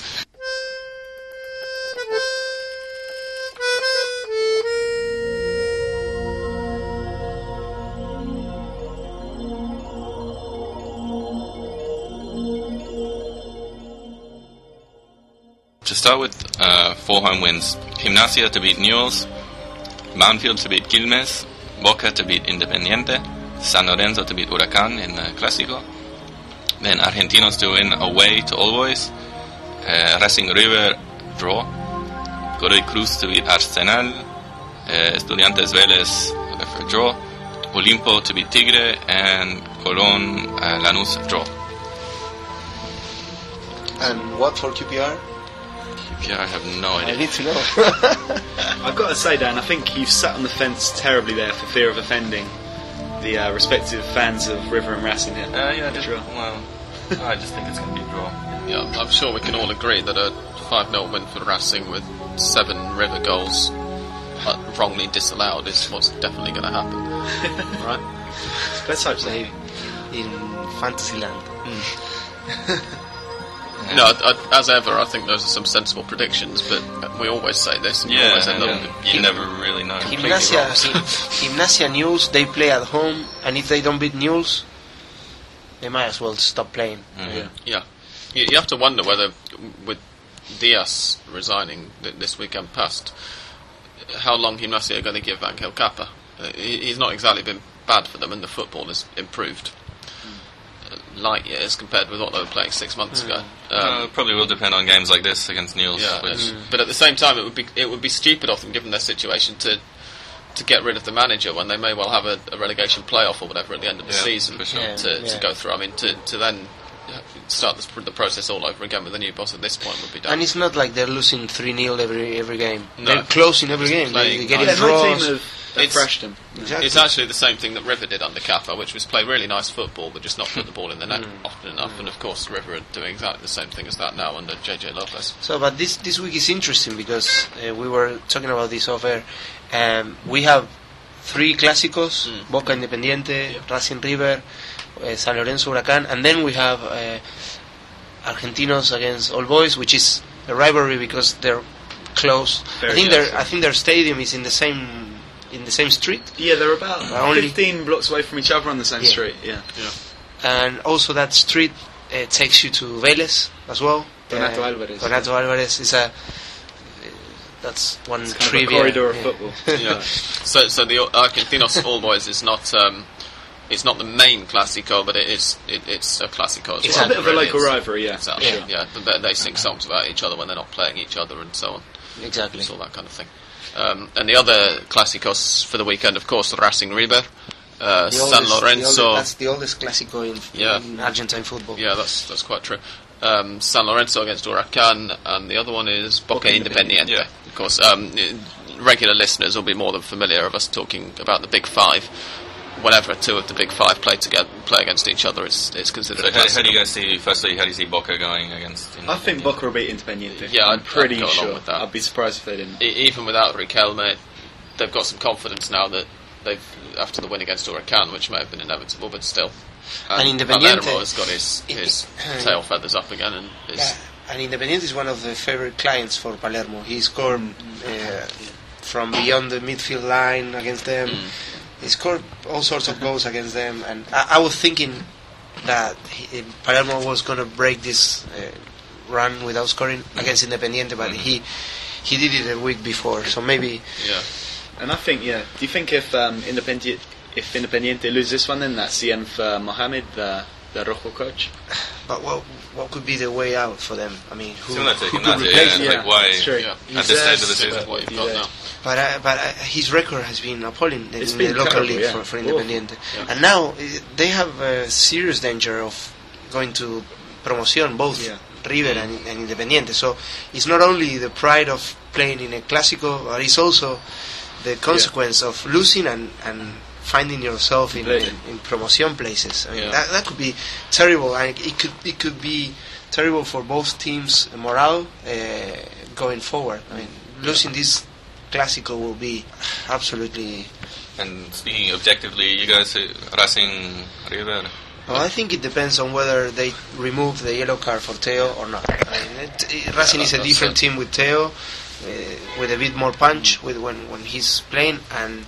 Start with uh, four home wins. Gimnasia to beat Newell's, Banfield to beat Quilmes, Boca to beat Independiente, San Lorenzo to beat Huracan in the Clásico, then Argentinos to win away to All Boys, uh, Racing River draw, Godoy Cruz to beat Arsenal, uh, Estudiantes Vélez for draw, Olimpo to beat Tigre, and Colón uh, Lanús draw. And what for QPR? Yeah, I have no I idea. need to know. I've got to say, Dan, I think you've sat on the fence terribly there for fear of offending the uh, respective fans of River and Racing here. Uh, yeah, just, Draw. well, I just think it's going to be a draw. Yeah, I'm sure we can all agree that a 5 0 win for Racing with seven River goals uh, wrongly disallowed is what's definitely going to happen. right? Let's hope so. Maybe in Fantasyland. No, I, I, as ever, I think those are some sensible predictions, but we always say this and we Yeah, always end up. yeah, you never really know. Gimnasia, wrong. Gimnasia Newell's, they play at home, and if they don't beat Newell's, they might as well stop playing. Mhm. Yeah. You, you have to wonder whether, with Diaz resigning this weekend past, how long Gimnasia are going to give Angel Cappa. Uh, he, he's not exactly been bad for them, and the football has improved light years compared with what they were playing six months ago. Um, Uh, probably will depend on games like this against Newell's. yeah, which, and- but at the same time, it would be it would be stupid of them, given their situation, to to get rid of the manager when they may well have a, a relegation playoff or whatever at the end of the Yeah, season for sure. Yeah, to, yeah. to go through. I mean, to to then start this, the process all over again with a new boss at this point would be done. And it's not like they're losing 3 0 every every game. No. They're close in every game. They, Playing they get in nice. Yeah, my team draws. Have It's- refreshed them. Exactly. It's actually the same thing that River did under Cappa, which was play really nice football, but just not put the ball in the net Mm. often enough. And of course, River are doing exactly the same thing as that now under JJ Lopez. So, but this this week is interesting because uh, we were talking about this off air. Um, we have three clásicos: Mm. Boca Independiente, Racing River, uh, San Lorenzo Huracán, and then we have uh, Argentinos against All Boys, which is a rivalry because they're close. Very I think their I think their stadium is in the same in the same street, Yeah, they're about Uh, only- 15 blocks away from each other on the same Yeah. street. Yeah. yeah. and also that street uh, takes you to Vélez as well. Donato Uh, Alvarez. Donato Alvarez is a. That's one It's kind of a corridor of yeah. football. yeah. So, so the Argentinos All Boys is not. Um, it's not the main Clásico, but it is. It, it's a Clásico as well. It's well. a bit of a local is. rivalry, yeah. So, Yeah. yeah, they, they sing songs about each other when they're not playing each other and so on. Exactly. It's all that kind of thing. Um, and the other Clásicos for the weekend, of course, Racing River, uh, The San oldest- the Lorenzo. oldest- that's the oldest Clásico in, Yeah. in Argentine football. Yeah, that's that's quite true. Um, San Lorenzo against Huracan, and the other one is Boca, Boca Independiente. Yeah. Of course, um, regular listeners will be more than familiar of us talking about the Big Five. Whenever two of the Big Five play together, play against each other, it's it's considered So a how, how do you guys see? Firstly, how do you see Boca going against? I think Boca will beat Independiente. Yeah, I'm I'd- pretty I'd go along sure. with that. I'd be surprised if they didn't. E- even without Riquelme, they've got some confidence now that they've after the win against Huracan, which may have been inevitable, but still. And Independiente- Palermo has got his, his tail feathers up again, and is Yeah, and Independiente is one of the favorite clients for Palermo. He scored uh, from beyond the midfield line against them. Mm. He scored all sorts of goals against them, and I, I was thinking that he, Palermo was going to break this uh, run without scoring against Independiente, but he he did it a week before, so maybe yeah. And I think, yeah. Do you think if um, Independiente, if Independiente lose this one, then that's the end for Mohamed, the the Rojo coach? But what what could be the way out for them? I mean, who, Similar to who could Gimnasia, replace yeah. him? like, why- it's true. Yeah. At He's this stage of the season, what you've got now. But uh, but uh, his record has been appalling in It's the been local terrible, league yeah. for, for Independiente. Yeah. And now uh, they have a serious danger of going to promoción, both Yeah. River and, and Independiente. So it's not only the pride of playing in a clásico, but it's also the consequence of losing and, and finding yourself in, in, in promoción places. I mean, Yeah. that, that could be terrible, and it could it could be terrible for both teams' morale uh, going forward. I mean, losing this classical will be absolutely. And speaking objectively, you guys, uh, Racing River. Well, I think it depends on whether they remove the yellow card for Teo or not. I mean, it, it- Racing is a different team with Teo, uh, with a bit more punch with when when he's playing, and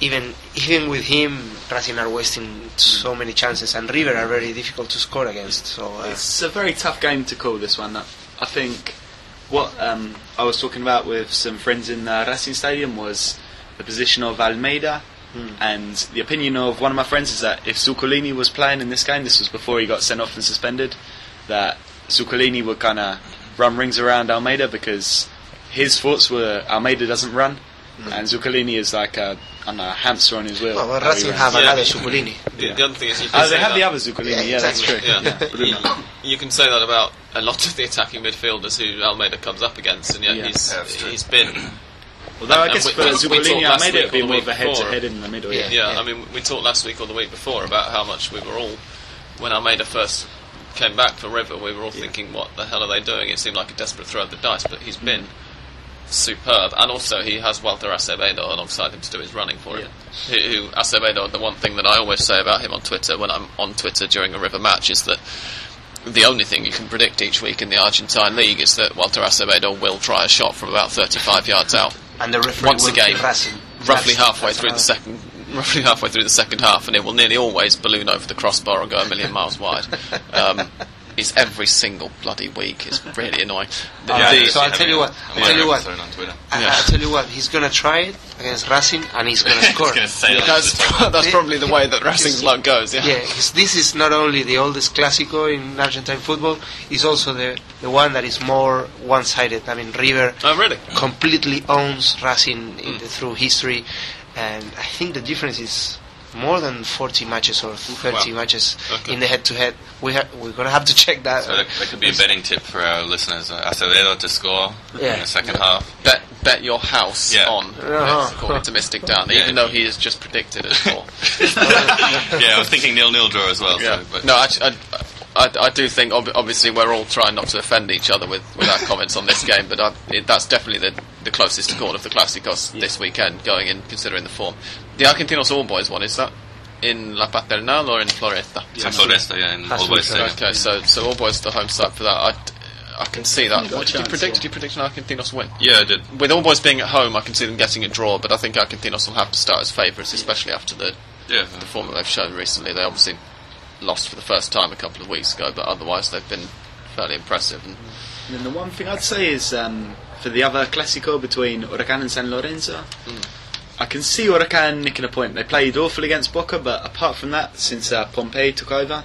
even even with him, Racing are wasting so many chances, and River are very difficult to score against. So uh, It's a very tough game to call this one. I think what um, I was talking about with some friends in the Racing Stadium was the position of Almeida. And the opinion of one of my friends is that if Zuculini was playing in this game, this was before he got sent off and suspended, that Zuculini would kind of run rings around Almeida because his thoughts were Almeida doesn't run, Mm. and Zuculini is like a, I don't know, a hamster on his wheel. Well, but how he Racing have Yeah. another Zuculini. The, the other thing is you oh, can Oh, they say have the other Zuculini, Yeah, yeah, that's true. exactly. Yeah. You, you can say that about a lot of the attacking midfielders who Almeida comes up against, and yet Yeah. he's Yeah, he's been Although I guess we- for we- we Zuculini, talked last Almeida week it'd be more of a head-to-head in the middle. Yeah. Yeah. Yeah, I mean, we talked last week or the week before about how much we were all, when Almeida first came back for River, we were all thinking, what the hell are they doing? It seemed like a desperate throw of the dice, but he's mm. been superb. And also, he has Walter Acevedo alongside him to do his running for him. Who, who Acevedo, the one thing that I always say about him on Twitter when I'm on Twitter during a River match is that the only thing you can predict each week in the Argentine league is that Walter Acevedo will try a shot from about 35 yards out And the referee once again, roughly halfway through the second, roughly halfway through the second half, and it will nearly always balloon over the crossbar and go a million miles wide. Um, it's every single bloody week. It's really annoying. The- Yeah, the- so I'll tell you what, I'll tell you what. On Twitter. I, Yeah. I'll tell you what, he's gonna try it against Racing and he's gonna score. gonna that's that's probably the way that Racing's luck goes. Yeah. Yeah, 'cause this is not only the oldest Clásico in Argentine football, it's also the, the one that is more one-sided. I mean, River Oh really? completely owns Racing in hmm. the, through history, and I think the difference is more than 40 matches or 30 Wow. matches Okay. in the head-to-head. We ha- we're gonna have to check that. So that, that could be a betting tip for our listeners. Uh, Acevedo to score Yeah. in the second half. Bet bet your house Yeah. on, Uh-huh. according to Mystic Dan, Yeah. even though he is just predicted as four. yeah, I was thinking nil-nil draw as well. Yeah. So, but No, actually, I, I, I do think ob- obviously we're all trying not to offend each other with, with our comments on this game, but I, it, that's definitely the, the closest to call of the Clásicos this weekend, going in considering the form. The Argentinos All Boys one is that in La Paternal or in Floresta? San Floresta, yeah, in Has to Always be Okay, so so All Boys the home site for that. I, I can see that. You've got a What did you predict? yeah. Did you predict an Argentinos win? Yeah, I did. With All Boys being at home, I can see them getting a draw, but I think Argentinos will have to start as favourites, especially after the Yeah. the form that they've shown recently. They obviously lost for the first time a couple of weeks ago, but otherwise they've been fairly impressive. And And then the one thing I'd say is um, for the other Classico between Huracan and San Lorenzo, I can see Huracan nicking a point. They played awful against Boca, but apart from that, since uh, Pompei took over,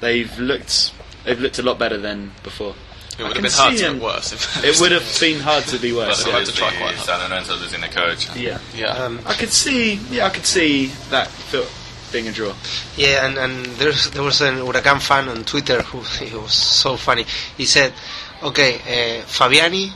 they've looked they've looked a lot better than before. it I would have been hard to be worse. if- It would have been hard to be Plus, worse. Well, yeah. had to try quite hard. San Lorenzo losing their coach. Yeah, yeah. Um, I could see. Yeah, I could see that feel- being a draw. Yeah, and, and there's, there was an Huracan fan on Twitter who he was so funny. He said, "Okay, uh, Fabbiani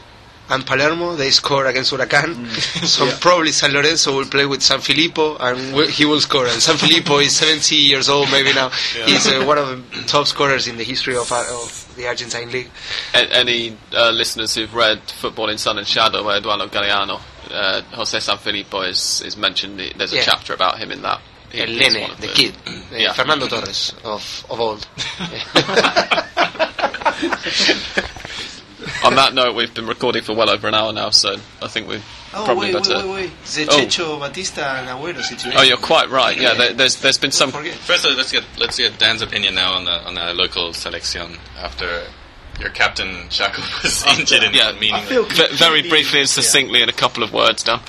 and Palermo they score against Huracan, so Yeah. probably San Lorenzo will play with Sanfilippo and wi- he will score. And Sanfilippo is 70 years old maybe now. He's uh, one of the top scorers in the history of, uh, of the Argentine league. A- any uh, listeners who've read Football in Sun and Shadow, where Eduardo Galeano, uh, Jose Sanfilippo is, is mentioned, there's a Yeah. chapter about him in that. He- El Nene, one of the kid, uh, Yeah. Fernando Torres of of old. On that note, we've been recording for well over an hour now, so I think we've Oh probably wait, better. wait, wait, wait! The Oh. Checho Batista and Agüero situation. Oh, you're quite right. Yeah, there, there's there's been some Don't. First, let's get let's get Dan's opinion now on the on the local selection after your captain Shako was injured in yeah, the meeting. I feel v- very briefly and yeah. succinctly in a couple of words, Dan.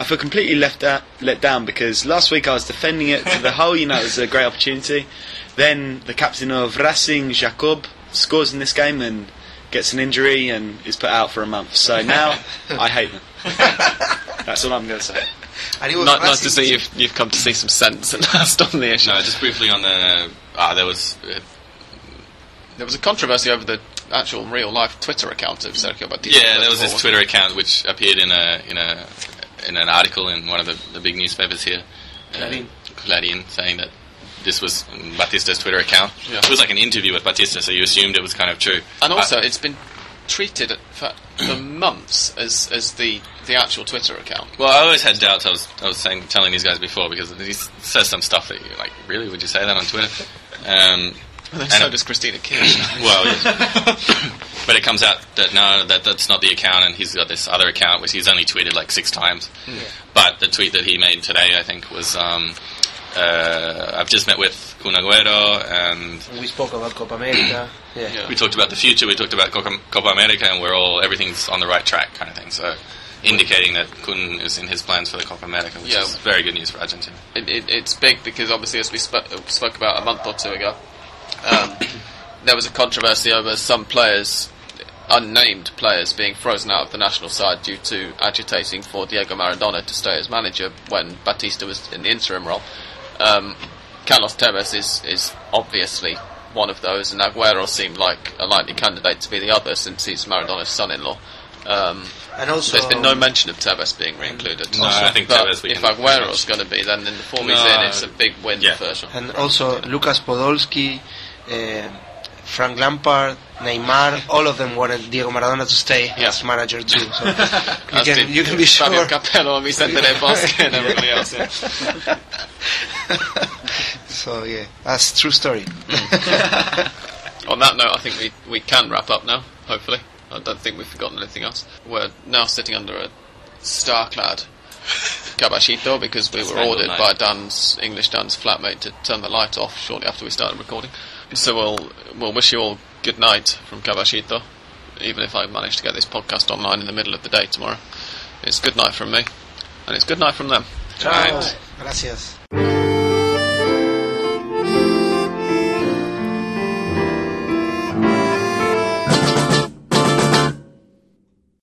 I feel completely left out, let down because last week I was defending it to the whole. You know, it was a great opportunity. Then the captain of Racing, Yacob, scores in this game and gets an injury and is put out for a month. So now I hate them. That's all I'm going to say. And was Ni- nice to see you've you've come to see some sense at last on the issue. no, just briefly on the ah, there was uh, There was a controversy over the actual real life Twitter account of Sergio Batista. yeah, there was of all, this Twitter account which appeared in a in a in an article in one of the, the big newspapers here, uh, Clarín. Clarín, saying that this was Batista's Twitter account. Yeah. It was like an interview with Batista, so you assumed it was kind of true. And also, Uh, it's been treated for, for months as as the the actual Twitter account. Well, I always had doubts. I was, I was saying, telling these guys before because he says some stuff that you're like, really? Would you say that on Twitter? Um, And And so it- does Christina Kirch. well, yes. but it comes out that no, that that's not the account, and he's got this other account which he's only tweeted like six times. But the tweet that he made today, I think, was um, Uh, I've just met with Kun Agüero, and We spoke about Copa America. Yeah. Yeah. we talked about the future. We talked about Copa, Copa America, and we're all everything's on the right track, kind of thing. So, indicating that Kun is in his plans for the Copa America, which Yeah. is very good news for Argentina. it, it, it's big because obviously, as we sp- spoke about a month or two ago, um, there was a controversy over some players, unnamed players, being frozen out of the national side due to agitating for Diego Maradona to stay as manager when Batista was in the interim role. Um, Carlos Tevez is, is obviously one of those, and Aguero seemed like a likely candidate to be the other since he's Maradona's son-in-law. Um, And also, there's been no mention of Tevez being re-included. No, I think but Tevez if can- Aguero's going to be, then in the form he's in, it's a big win Yeah. for sure. and also Lucas Podolski, Eh, Frank Lampard, Neymar, all of them wanted Diego Maradona to stay Yeah. as manager too. So you can, did you can be Fabio sure. Capello, Vicente Del Bosque, and everybody else. Yeah. so yeah, that's true story. On that note, I think we, we can wrap up now, hopefully. I don't think we've forgotten anything else. We're now sitting under a star-clad Caballito because we were ordered night. by Dan's, English Dan's flatmate to turn the light off shortly after we started recording. So we'll, we'll wish you all good night from Caballito, even if I manage to get this podcast online in the middle of the day tomorrow. It's good night from me, and it's good night from them. Ciao. Gracias.